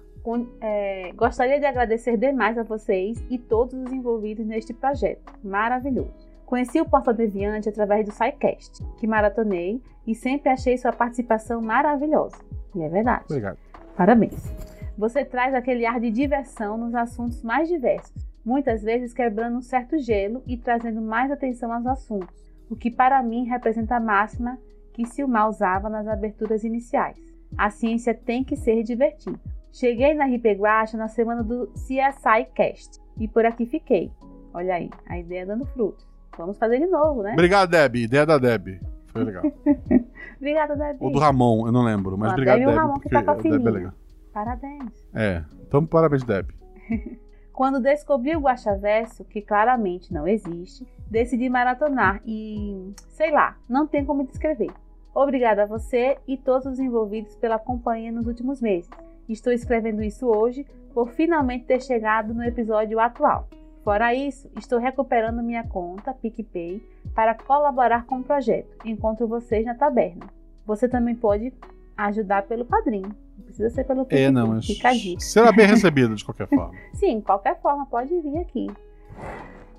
I: É, gostaria de agradecer demais a vocês e todos os envolvidos neste projeto. Maravilhoso. Conheci o Portal Deviante através do SciCast, que maratonei e sempre achei sua participação maravilhosa. E é verdade.
H: Obrigado.
I: Parabéns. Você traz aquele ar de diversão nos assuntos mais diversos, muitas vezes quebrando um certo gelo e trazendo mais atenção aos assuntos, o que para mim representa a máxima que Silmar usava nas aberturas iniciais. A ciência tem que ser divertida. Cheguei na RP Guacha na semana do CSI Cast e por aqui fiquei. Olha aí, a ideia dando frutos. Vamos fazer de novo, né?
H: Obrigado, Deb. Ideia da Deb. Foi legal.
I: Obrigada, Debbie.
H: Ou do Ramon, eu não lembro. Mas obrigado,
I: Deb e o
H: Deb.
I: Ramon que tá com a
H: Deb é
I: filhinha. Parabéns.
H: É. Então, parabéns, Deb.
I: Quando descobri o Guaxaverso, que claramente não existe, decidi maratonar e, sei lá, não tem como descrever. Obrigada a você e todos os envolvidos pela companhia nos últimos meses. Estou escrevendo isso hoje por finalmente ter chegado no episódio atual. Fora isso, estou recuperando minha conta PicPay para colaborar com o projeto. Encontro vocês na taberna. Você também pode ajudar pelo padrinho. Precisa ser pelo PicPay.
H: É, não, mas
I: Fica
H: será bem recebido de qualquer forma.
I: Sim, qualquer forma, pode vir aqui.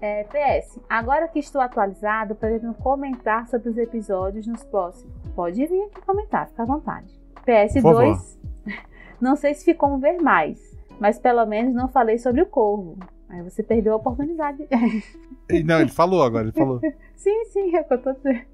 I: É, PS, agora que estou atualizado, pretendo comentar sobre os episódios nos próximos. Pode vir aqui comentar, fica à vontade. PS2, não sei se ficou um ver mais, mas pelo menos não falei sobre o corvo. Aí você perdeu a oportunidade.
H: Não, ele falou agora, ele falou.
I: sim, sim, é o que eu tô dizendo.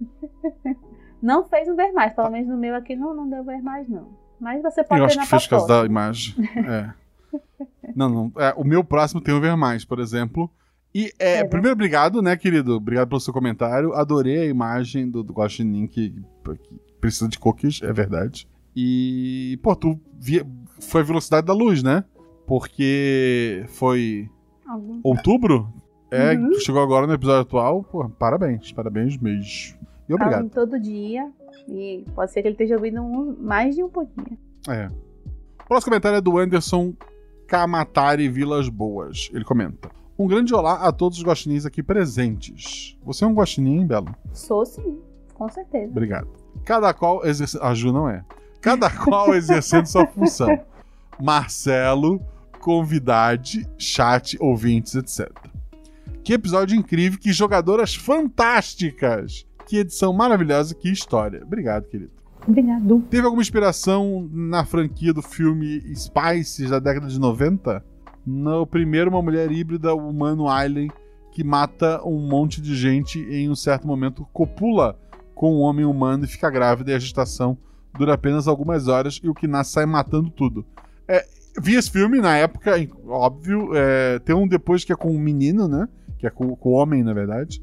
I: Não fez um ver mais, pelo menos no meu aqui não, não deu ver mais, não. Mas você pode
H: Eu acho que fez por causa da imagem. É. Não, não. é, o meu próximo tem o ver mais, por exemplo. E é, primeiro, obrigado, né, querido? Obrigado pelo seu comentário. Adorei a imagem do, do Guaxinim que, que precisa de cookies, é verdade. E, pô, tu via, foi a velocidade da luz, né? Porque foi
I: Algum-
H: outubro? É,
I: Uhum.
H: chegou agora no episódio atual. Pô, parabéns, parabéns mesmo. E obrigado.
I: ouvindo todo dia. E pode ser que ele esteja ouvindo um- mais de um pouquinho.
H: É. O próximo comentário é do Anderson Kamatari Vilas Boas. Ele comenta: Um grande olá a todos os guaxinins aqui presentes. Você é um guaxinim, Belo?
I: Sou sim, com certeza.
H: Obrigado. Cada qual exercendo. A Ju não é. Cada qual exercendo sua função. Marcelo, convidade, chat, ouvintes, etc. Que episódio incrível, que jogadoras fantásticas! Que edição maravilhosa, que história. Obrigado, querido.
I: Obrigado.
H: Teve alguma inspiração na franquia do filme Spices da década de 90? No primeiro, uma mulher híbrida humano alien que mata um monte de gente e em um certo momento copula com um homem humano e fica grávida e a gestação dura apenas algumas horas e o que nasce sai matando tudo. É, vi esse filme na época, óbvio. é, tem um depois que é com um menino, né? Que é com, com o homem, na verdade.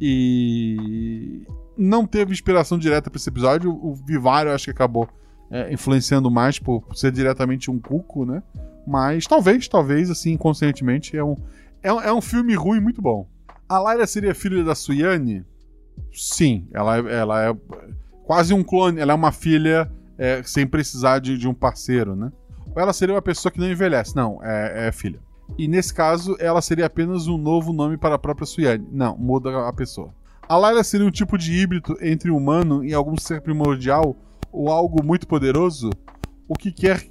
H: E não teve inspiração direta para esse episódio. O Vivário acho que acabou é, influenciando mais por, ser diretamente um cuco, né? Mas talvez, talvez, assim, inconscientemente, é um, é um, é um filme ruim muito bom. A Lyra seria filha da Suyane? Sim, ela, ela é quase um clone. Ela é uma filha é, sem precisar de, de um parceiro, né? Ou ela seria uma pessoa que não envelhece? Não, é, é filha. E nesse caso, ela seria apenas um novo nome para a própria Suyane. Não, muda a pessoa. A Layla seria um tipo de híbrido entre humano e algum ser primordial ou algo muito poderoso? O que quer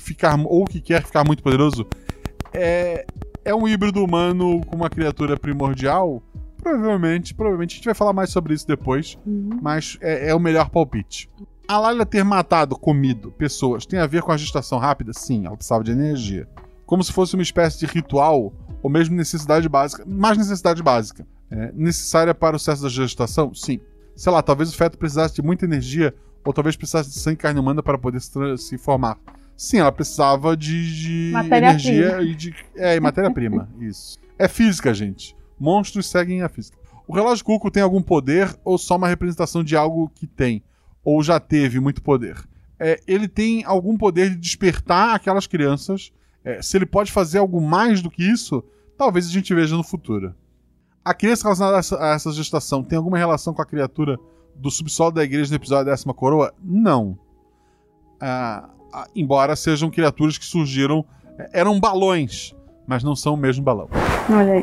H: ficar ou o que quer ficar muito poderoso é é um híbrido humano com uma criatura primordial? Provavelmente, provavelmente a gente vai falar mais sobre isso depois, mas é, é o melhor palpite. A Layla ter matado, comido pessoas tem a ver com a gestação rápida? Sim, ela precisava de energia. Como se fosse uma espécie de ritual ou mesmo necessidade básica, mais necessidade básica. É, necessária para o sucesso da gestação? Sim. Sei lá, talvez o feto precisasse de muita energia ou talvez precisasse de sangue e carne humana para poder se, se formar. Sim, ela precisava de, de energia e de. É, e matéria-prima. Isso. É física, gente. Monstros seguem a física. O relógio Cuco tem algum poder ou só uma representação de algo que tem? Ou já teve muito poder? É, ele tem algum poder de despertar aquelas crianças. É, se ele pode fazer algo mais do que isso, talvez a gente veja no futuro. A criança relacionada a essa, a essa gestação tem alguma relação com a criatura do subsolo da igreja no episódio Décima Coroa? Não. Ah, ah, embora sejam criaturas que surgiram. é, Eram balões, mas não são o mesmo balão.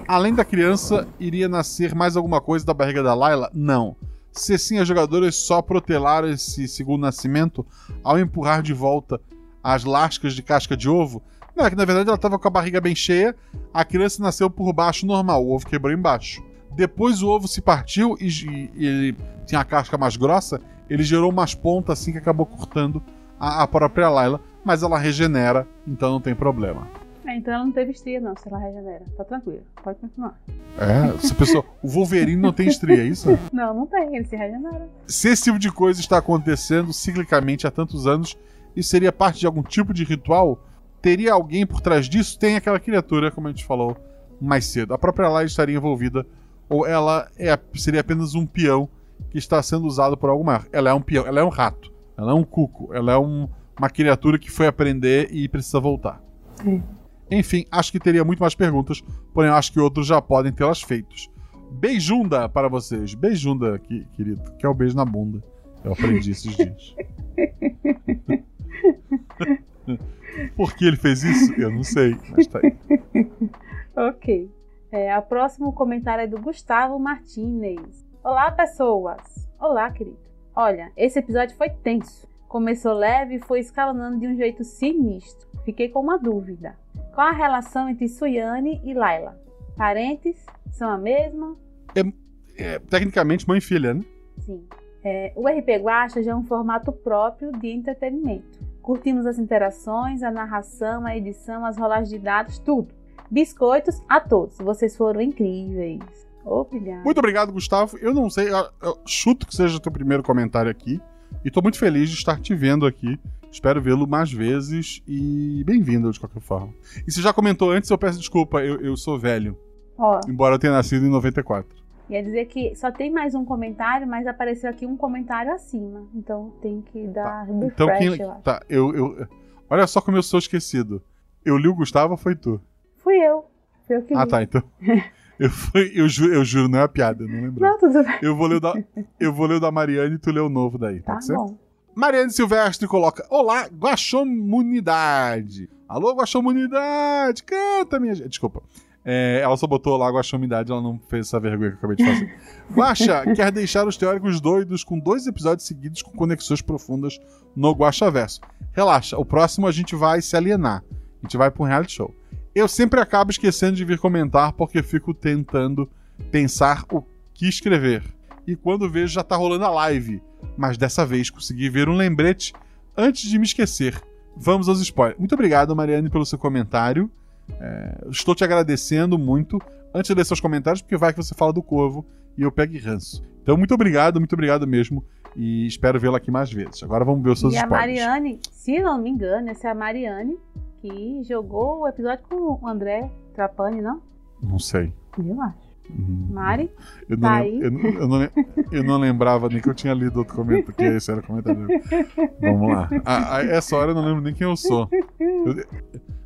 H: Além da criança, iria nascer mais alguma coisa da barriga da Layla? Não. Se sim, as jogadoras só protelaram esse segundo nascimento ao empurrar de volta as lascas de casca de ovo? É que na verdade ela estava com a barriga bem cheia, a criança nasceu por baixo normal, o ovo quebrou embaixo. Depois o ovo se partiu e, e ele tinha a casca mais grossa, ele gerou umas pontas assim que acabou cortando a, a própria Layla, mas ela regenera, então não tem problema.
I: É, então ela não teve estria, não, se ela regenera. Tá tranquilo, pode continuar.
H: É, essa pessoa, o Wolverine não tem estria, é isso?
I: Não, não tem, ele se regenera.
H: Se esse tipo de coisa está acontecendo ciclicamente há tantos anos, isso seria parte de algum tipo de ritual? Teria alguém por trás disso? Tem aquela criatura, como a gente falou mais cedo. A própria Lai estaria envolvida, ou ela é, seria apenas um peão que está sendo usado por algo maior. Ela é um peão, ela é um rato, ela é um cuco, ela é um- uma criatura que foi aprender e precisa voltar. Enfim, acho que teria muito mais perguntas, porém acho que outros já podem tê-las feitos. Beijunda para vocês. Beijunda, que, querido, que é o beijo na bunda. Eu aprendi esses dias. Por que ele fez isso? Eu não sei, mas tá aí.
I: Ok. É, o próximo comentário é do Gustavo Martinez. Olá, pessoas. Olá, querido. Olha, esse episódio foi tenso. Começou leve e foi escalonando de um jeito sinistro. Fiquei com uma dúvida. Qual a relação entre Suyane e Layla? Parentes? São a mesma?
H: É, tecnicamente, mãe e filha, né?
I: Sim. É, o RP Guacha já é um formato próprio de entretenimento. Curtimos as interações, a narração, a edição, as rolagens de dados, tudo. Biscoitos a todos. Vocês foram incríveis. Obrigada.
H: Muito obrigado, Gustavo. Eu não sei, eu, eu chuto que seja o teu primeiro comentário aqui. E tô muito feliz de estar te vendo aqui. Espero vê-lo mais vezes e bem-vindo de qualquer forma. E se já comentou antes, eu peço desculpa, eu, eu sou velho.
I: Ó,
H: Embora eu tenha nascido em 94.
I: Ia dizer que só tem mais um comentário, mas apareceu aqui um comentário acima. Então tem que dar refresh,
H: Então quem.
I: eu.
H: Tá, eu, eu. Olha só como eu sou esquecido. Eu li o Gustavo foi tu?
I: Fui eu. Fui eu que
H: Ah,
I: li.
H: tá, então. Eu, fui, eu, ju, eu juro, não é uma piada, não lembro.
I: Não, tudo bem.
H: Eu vou ler o da, eu vou ler da Mariane e tu lê o novo daí,
I: Tá
H: pode ser?
I: bom.
H: Mariane Silvestre coloca: Olá, Guaxomunidade. Alô, Guaxomunidade, canta, minha gente. Desculpa. É, ela só botou lá Guaxomunidade, ela não fez essa vergonha que eu acabei de fazer. Guaxa quer deixar os teóricos doidos com dois episódios seguidos com conexões profundas no Guaxaverso. Relaxa, o próximo a gente vai se alienar. A gente vai pra um reality show. Eu sempre acabo esquecendo de vir comentar porque fico tentando pensar o que escrever. E quando vejo já tá rolando a live. Mas dessa vez consegui ver um lembrete antes de me esquecer. Vamos aos spoilers. Muito obrigado, Mariane, pelo seu comentário. É, estou te agradecendo muito. Antes de ler seus comentários, porque vai que você fala do corvo e eu pego ranço. Então, muito obrigado, muito obrigado mesmo. E espero vê-la aqui mais vezes. Agora vamos ver os seus
I: E a
H: spoilers.
I: Mariane, se não me engano, essa é a Mariane que jogou o episódio com o André Trapani, não?
H: Não sei.
I: Eu acho.
H: Uhum.
I: Mari,
H: Eu não,
I: Tá aí.
H: eu, não- eu não eu não lembrava nem que eu tinha lido outro comentário, que esse era o comentário. Vamos lá. A, a essa hora eu não lembro nem quem eu sou. Eu-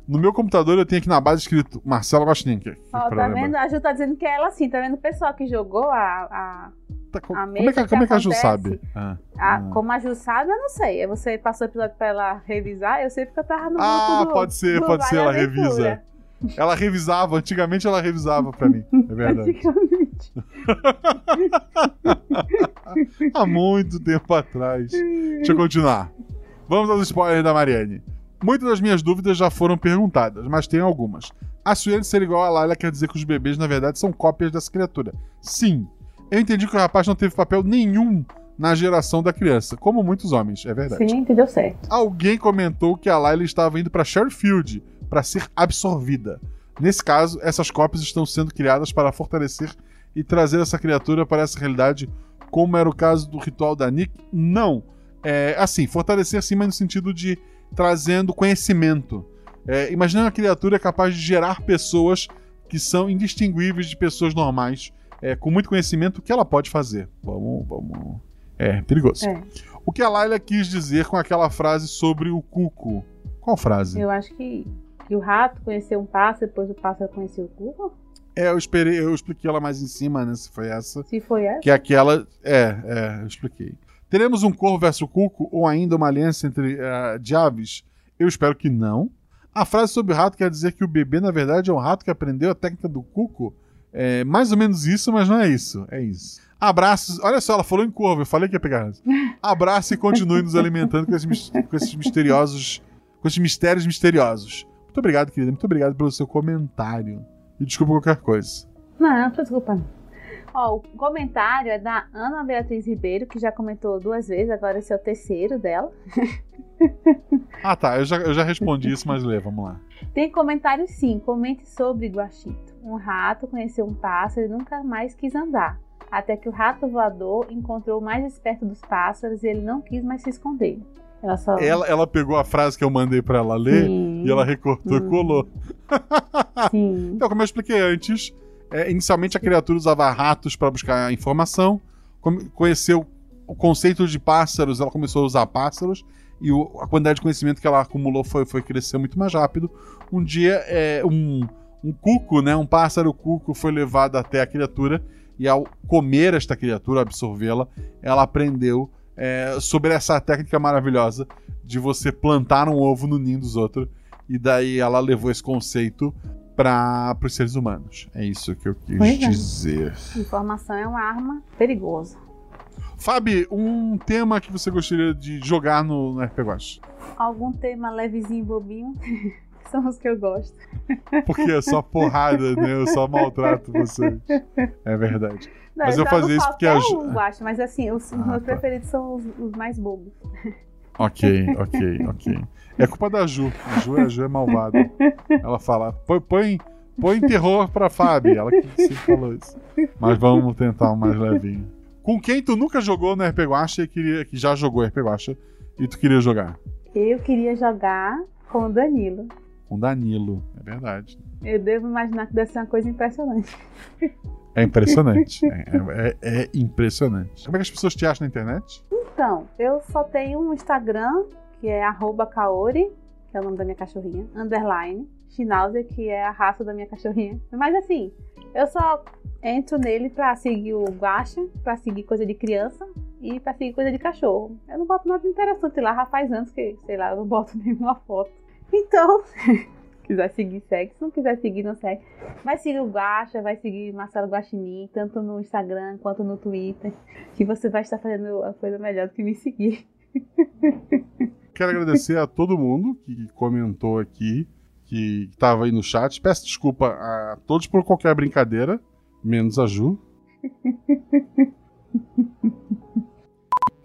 H: no meu computador eu tenho aqui na base escrito Marcelo Gostin. Que, que
I: ó, tá
H: lembrar.
I: vendo? A Ju tá dizendo que é ela sim, tá vendo o pessoal que jogou a. a,
H: Tá, co-
I: a
H: como, é que,
I: mesa
H: como é que a Ju
I: que
H: sabe? Ah, ah.
I: Como a Ju sabe, eu não sei. Você passou o episódio pra ela revisar, eu sei porque eu tava no
H: Ah,
I: do,
H: pode ser, pode ser, ela
I: Aventura.
H: revisa. Ela revisava, antigamente ela revisava pra mim. É verdade.
I: Antigamente.
H: Há muito tempo atrás. Deixa eu continuar. Vamos aos spoilers da Mariane. Muitas das minhas dúvidas já foram perguntadas, mas tem algumas. A Sueli ser igual a Layla quer dizer que os bebês, na verdade, são cópias dessa criatura. Sim. Eu entendi que o rapaz não teve papel nenhum na geração da criança, como muitos homens, é verdade.
I: Sim, entendeu certo.
H: Alguém comentou que a Layla estava indo para Sherfield para ser absorvida. Nesse caso, essas cópias estão sendo criadas para fortalecer e trazer essa criatura para essa realidade, como era o caso do ritual da Nick? Não. É, assim, fortalecer sim, mas no sentido de trazendo conhecimento. É, imagina uma criatura capaz de gerar pessoas que são indistinguíveis de pessoas normais, é, com muito conhecimento, o que ela pode fazer. Vamos, vamos. É, perigoso.
I: É.
H: O que a Layla quis dizer com aquela frase sobre o cuco? Qual frase?
I: Eu acho que, que o rato conheceu um pássaro, depois o pássaro conheceu o cuco.
H: É, eu esperei, eu expliquei ela mais em cima, né? Se foi essa.
I: Se foi essa.
H: Que aquela. É, é, eu expliquei. Teremos um corvo versus cuco ou ainda uma aliança entre eh, de aves? Eu espero que não. A frase sobre o rato quer dizer que o bebê, na verdade, é um rato que aprendeu a técnica do cuco. É mais ou menos isso, mas não é isso. É isso. Abraços. Olha só, ela falou em corvo, eu falei que ia pegar. Abraço e continue nos alimentando com esses, com esses misteriosos. Com esses mistérios misteriosos. Muito obrigado, querida. Muito obrigado pelo seu comentário. E desculpa qualquer coisa.
I: Não, não, desculpa. não. Ó, o comentário é da Ana Beatriz Ribeiro, que já comentou duas vezes, agora esse é o terceiro dela.
H: Ah, tá. Eu já, eu já respondi isso, mas lê, vamos lá.
I: Tem comentário sim, comente sobre Guaxito. Um rato conheceu um pássaro e nunca mais quis andar. Até que o rato voador encontrou o mais esperto dos pássaros e ele não quis mais se esconder. Ela só.
H: Ela, ela pegou a frase que eu mandei pra ela ler
I: Sim.
H: e ela recortou e colou.
I: Sim.
H: Então, como eu expliquei antes, é, inicialmente a criatura usava ratos para buscar informação, conheceu o conceito de pássaros, ela começou a usar pássaros, e o- a quantidade de conhecimento que ela acumulou foi, foi crescer muito mais rápido. Um dia, é, um, um cuco, né, um pássaro cuco, foi levado até a criatura, e ao comer esta criatura, absorvê-la, ela aprendeu é, sobre essa técnica maravilhosa de você plantar um ovo no ninho dos outros, e daí ela levou esse conceito para os seres humanos. É isso que eu quis
I: Pois é.
H: dizer.
I: Informação é uma arma perigosa.
H: Fabi, um tema que você gostaria de jogar no, no RPG Watch?
I: Algum tema levezinho, bobinho, que são os que eu gosto.
H: Porque é só porrada, né? Eu só maltrato vocês. É verdade.
I: Não,
H: Mas eu
I: jogo
H: fazia isso porque
I: um, eu acho, mas assim, os, os
H: Ah,
I: meus
H: tá.
I: preferidos são os, os mais bobos.
H: Ok, ok, ok. É culpa da Ju. A Ju, a Ju é malvada. Ela fala: põe, põe, põe terror pra Fabi. Ela que sempre falou isso. Mas vamos tentar um mais levinho. Com quem tu nunca jogou no RPG Watch e queria, que já jogou RPG Watch e tu queria jogar?
I: Eu queria jogar com o Danilo.
H: com Danilo. É verdade.
I: Eu devo imaginar que deve ser uma coisa impressionante.
H: É impressionante. é, é- é impressionante. Como é que as pessoas te acham na internet?
I: Então, eu só tenho um Instagram, que é Kaori, que é o nome da minha cachorrinha, underline, Schnauzer, que é a raça da minha cachorrinha. Mas assim, eu só entro nele pra seguir o Guacha, pra seguir coisa de criança e pra seguir coisa de cachorro. Eu não boto nada interessante lá, já faz anos que, sei lá, eu não boto nenhuma foto. Então, quiser seguir, segue. Se não quiser seguir, não segue. Vai seguir o Guacha, vai seguir Marcelo Guaxinim, tanto no Instagram quanto no Twitter, que você vai estar fazendo a coisa melhor do que me seguir.
H: Quero agradecer a todo mundo que comentou aqui, que estava aí no chat. Peço desculpa a todos por qualquer brincadeira, menos a Ju.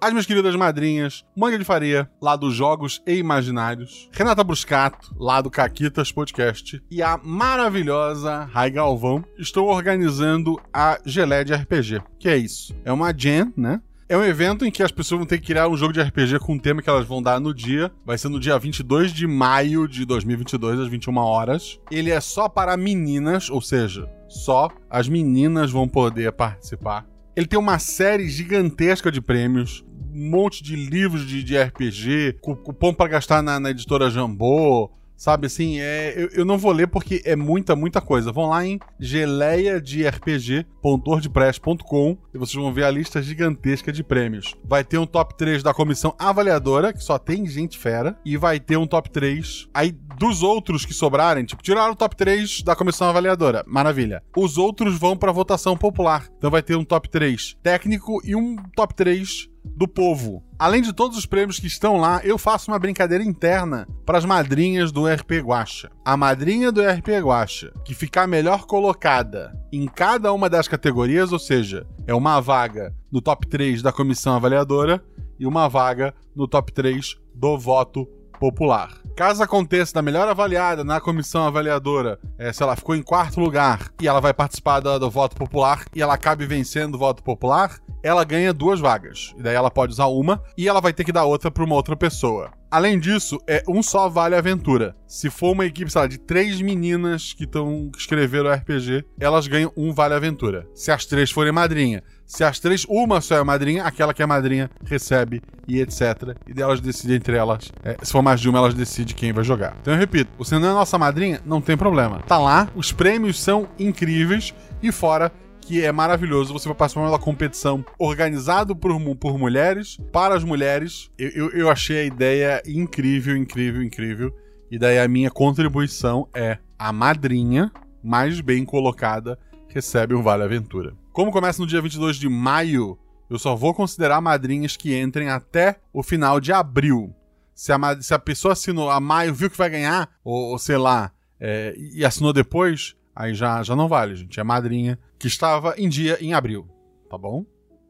H: As minhas queridas madrinhas, Manga de Faria, lá dos Jogos e Imaginários, Renata Bruscato, lá do Caquitas Podcast, e a maravilhosa Rai Galvão, estão organizando a Gelé de RPG. Que é isso? É uma jam, né? É um evento em que as pessoas vão ter que criar um jogo de RPG com um tema que elas vão dar no dia. Vai ser no dia 22 de maio de 2022, às 21 horas. Ele é só para meninas, ou seja, só as meninas vão poder participar. Ele tem uma série gigantesca de prêmios, monte de livros de, de RPG, cu- cupom para gastar na, na editora Jambô, sabe assim? É, eu, eu não vou ler porque é muita, muita coisa. Vão lá em geleiaderpg.wordpress.com e vocês vão ver a lista gigantesca de prêmios. Vai ter um top 3 da comissão avaliadora, que só tem gente fera, e vai ter um top 3 aí dos outros que sobrarem, tipo, tiraram o top 3 da comissão avaliadora. Maravilha. Os outros vão para votação popular. Então vai ter um top 3 técnico e um top 3 do povo. Além de todos os prêmios que estão lá, eu faço uma brincadeira interna para as madrinhas do RP Guacha. A madrinha do RP Guacha, que ficar melhor colocada em cada uma das categorias, ou seja, é uma vaga no top 3 da comissão avaliadora e uma vaga no top 3 do voto popular. Caso aconteça da melhor avaliada na comissão avaliadora, é, se ela ficou em quarto lugar e ela vai participar da- do voto popular e ela acabe vencendo o voto popular, ela ganha duas vagas. E daí ela pode usar uma e ela vai ter que dar outra para uma outra pessoa. Além disso, é um só vale aventura. Se for uma equipe, sei lá, de três meninas que estão que escreveram RPG, elas ganham um vale aventura. Se as três forem madrinha, se as três, uma só é madrinha, aquela que é madrinha recebe e etc. E daí elas decidem entre elas. é, se for mais de uma, elas decidem quem vai jogar. Então eu repito, você não é nossa madrinha, não tem problema. Tá lá, os prêmios são incríveis e fora que é maravilhoso. Você vai participar de uma competição organizado por, por mulheres, para as mulheres. Eu, eu, eu achei a ideia incrível, incrível, incrível. E daí a minha contribuição é a madrinha mais bem colocada recebe um Vale Aventura. Como começa no dia 22 de maio, eu só vou considerar madrinhas que entrem até o final de abril. Se a, se a pessoa assinou a maio, viu que vai ganhar, ou, ou sei lá, é, e assinou depois, aí já, já não vale, gente. É madrinha que estava em dia em abril, tá bom?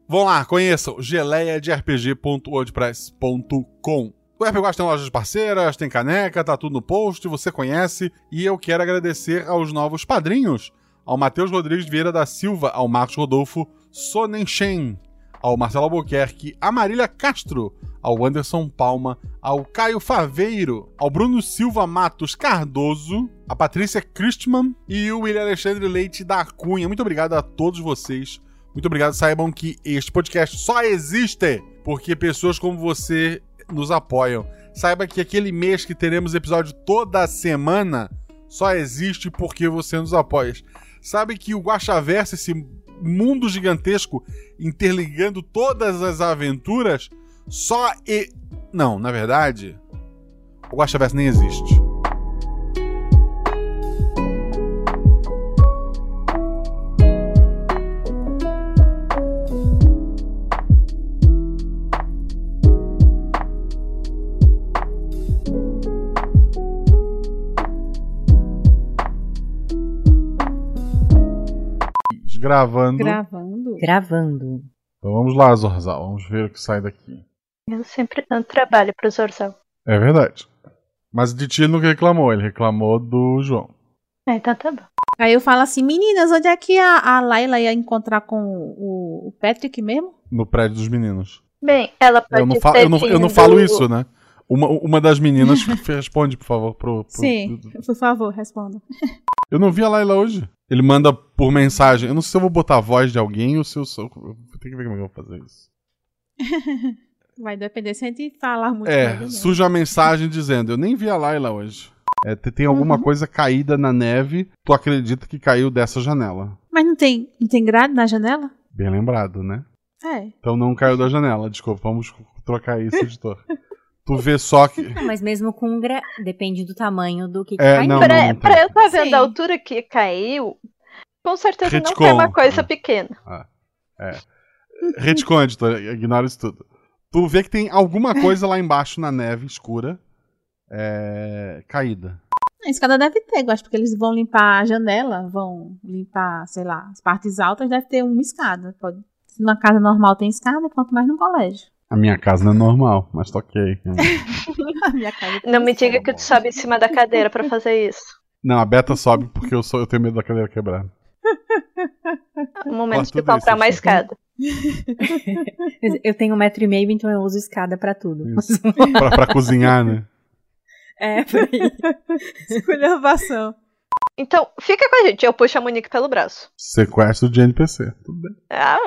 H: Vão lá, conheçam geleiaderpg.wordpress.com. O RPG tem lojas parceiras, tem caneca, tá tudo no post, você conhece. E eu quero agradecer aos novos padrinhos, ao Matheus Rodrigues Vieira da Silva, ao Marcos Rodolfo Sonenchen, ao Marcelo Albuquerque, a Marília Castro, ao Anderson Palma, ao Caio Faveiro, ao Bruno Silva Matos Cardoso, a Patrícia Christman e o William Alexandre Leite da Cunha. Muito obrigado a todos vocês. Muito obrigado. Saibam que este podcast só existe porque pessoas como você nos apoiam. Saiba que aquele mês que teremos episódio toda semana só existe porque você nos apoia. Sabe que o Guaxaverso, esse mundo gigantesco interligando todas as aventuras, só e. Não, na verdade, o Guaxaverso nem existe. Gravando.
I: Gravando.
G: Gravando.
H: Então vamos lá, Zorzal. Vamos ver o que sai daqui.
D: Eu sempre dando trabalho pro Zorzal.
H: É verdade. Mas de ti ele nunca reclamou, ele reclamou do João.
D: É, então tá bom.
I: Aí eu falo assim, meninas, onde é que a, a Laila ia encontrar com o, o Patrick mesmo?
H: No prédio dos meninos.
D: Bem, ela pode
H: Eu não, fa- eu não, eu não falo isso, né? Uma, uma das meninas responde, por favor, pro. pro-
I: Sim, por favor, responda.
H: Eu não vi a Laila hoje. Ele manda por mensagem. Eu não sei se eu vou botar a voz de alguém ou se eu sou. Tenho que ver como é que eu vou fazer isso.
I: Vai depender se a gente falar muito.
H: É, surge a mensagem dizendo: Eu nem vi a Laila hoje. É, te- tem alguma
I: Uhum.
H: coisa caída na neve, tu acredita que caiu dessa janela.
I: Mas não tem, não tem grade na janela?
H: Bem lembrado, né?
I: É.
H: Então não caiu da janela. Desculpa, vamos trocar isso, editor. tu vê só que.
B: Não, mas mesmo com gra... depende do tamanho do que, que
H: É,
B: cai.
H: não,
D: pra,
H: não
D: pra eu estar vendo
I: Sim.
D: a altura que caiu, com certeza não foi uma coisa pequena.
H: É. Retcon, editor, ignora isso tudo. Tu vê que tem alguma coisa lá embaixo na neve escura. é, caída.
I: A escada deve ter, eu acho, porque eles vão limpar a janela, vão limpar, sei lá, as partes altas, deve ter uma escada. Pode... Se numa casa normal tem escada, quanto mais no colégio.
H: A minha casa não é normal, mas toquei.
I: Casa tem
D: Não me diga que tu sobe em cima da cadeira pra fazer isso.
H: Não, a Beta sobe porque eu, sou, eu tenho medo da cadeira quebrar.
D: Um momento de comprar
H: isso,
D: uma
H: eu sei.
D: escada.
B: Eu tenho um metro e meio, então eu uso escada pra tudo.
H: Pra, pra cozinhar, né?
B: É, por aí.
I: Esculhambação.
D: Então, fica com a gente. Eu puxo a Monique pelo braço.
H: Sequestro de NPC. Tudo bem.
D: Ah,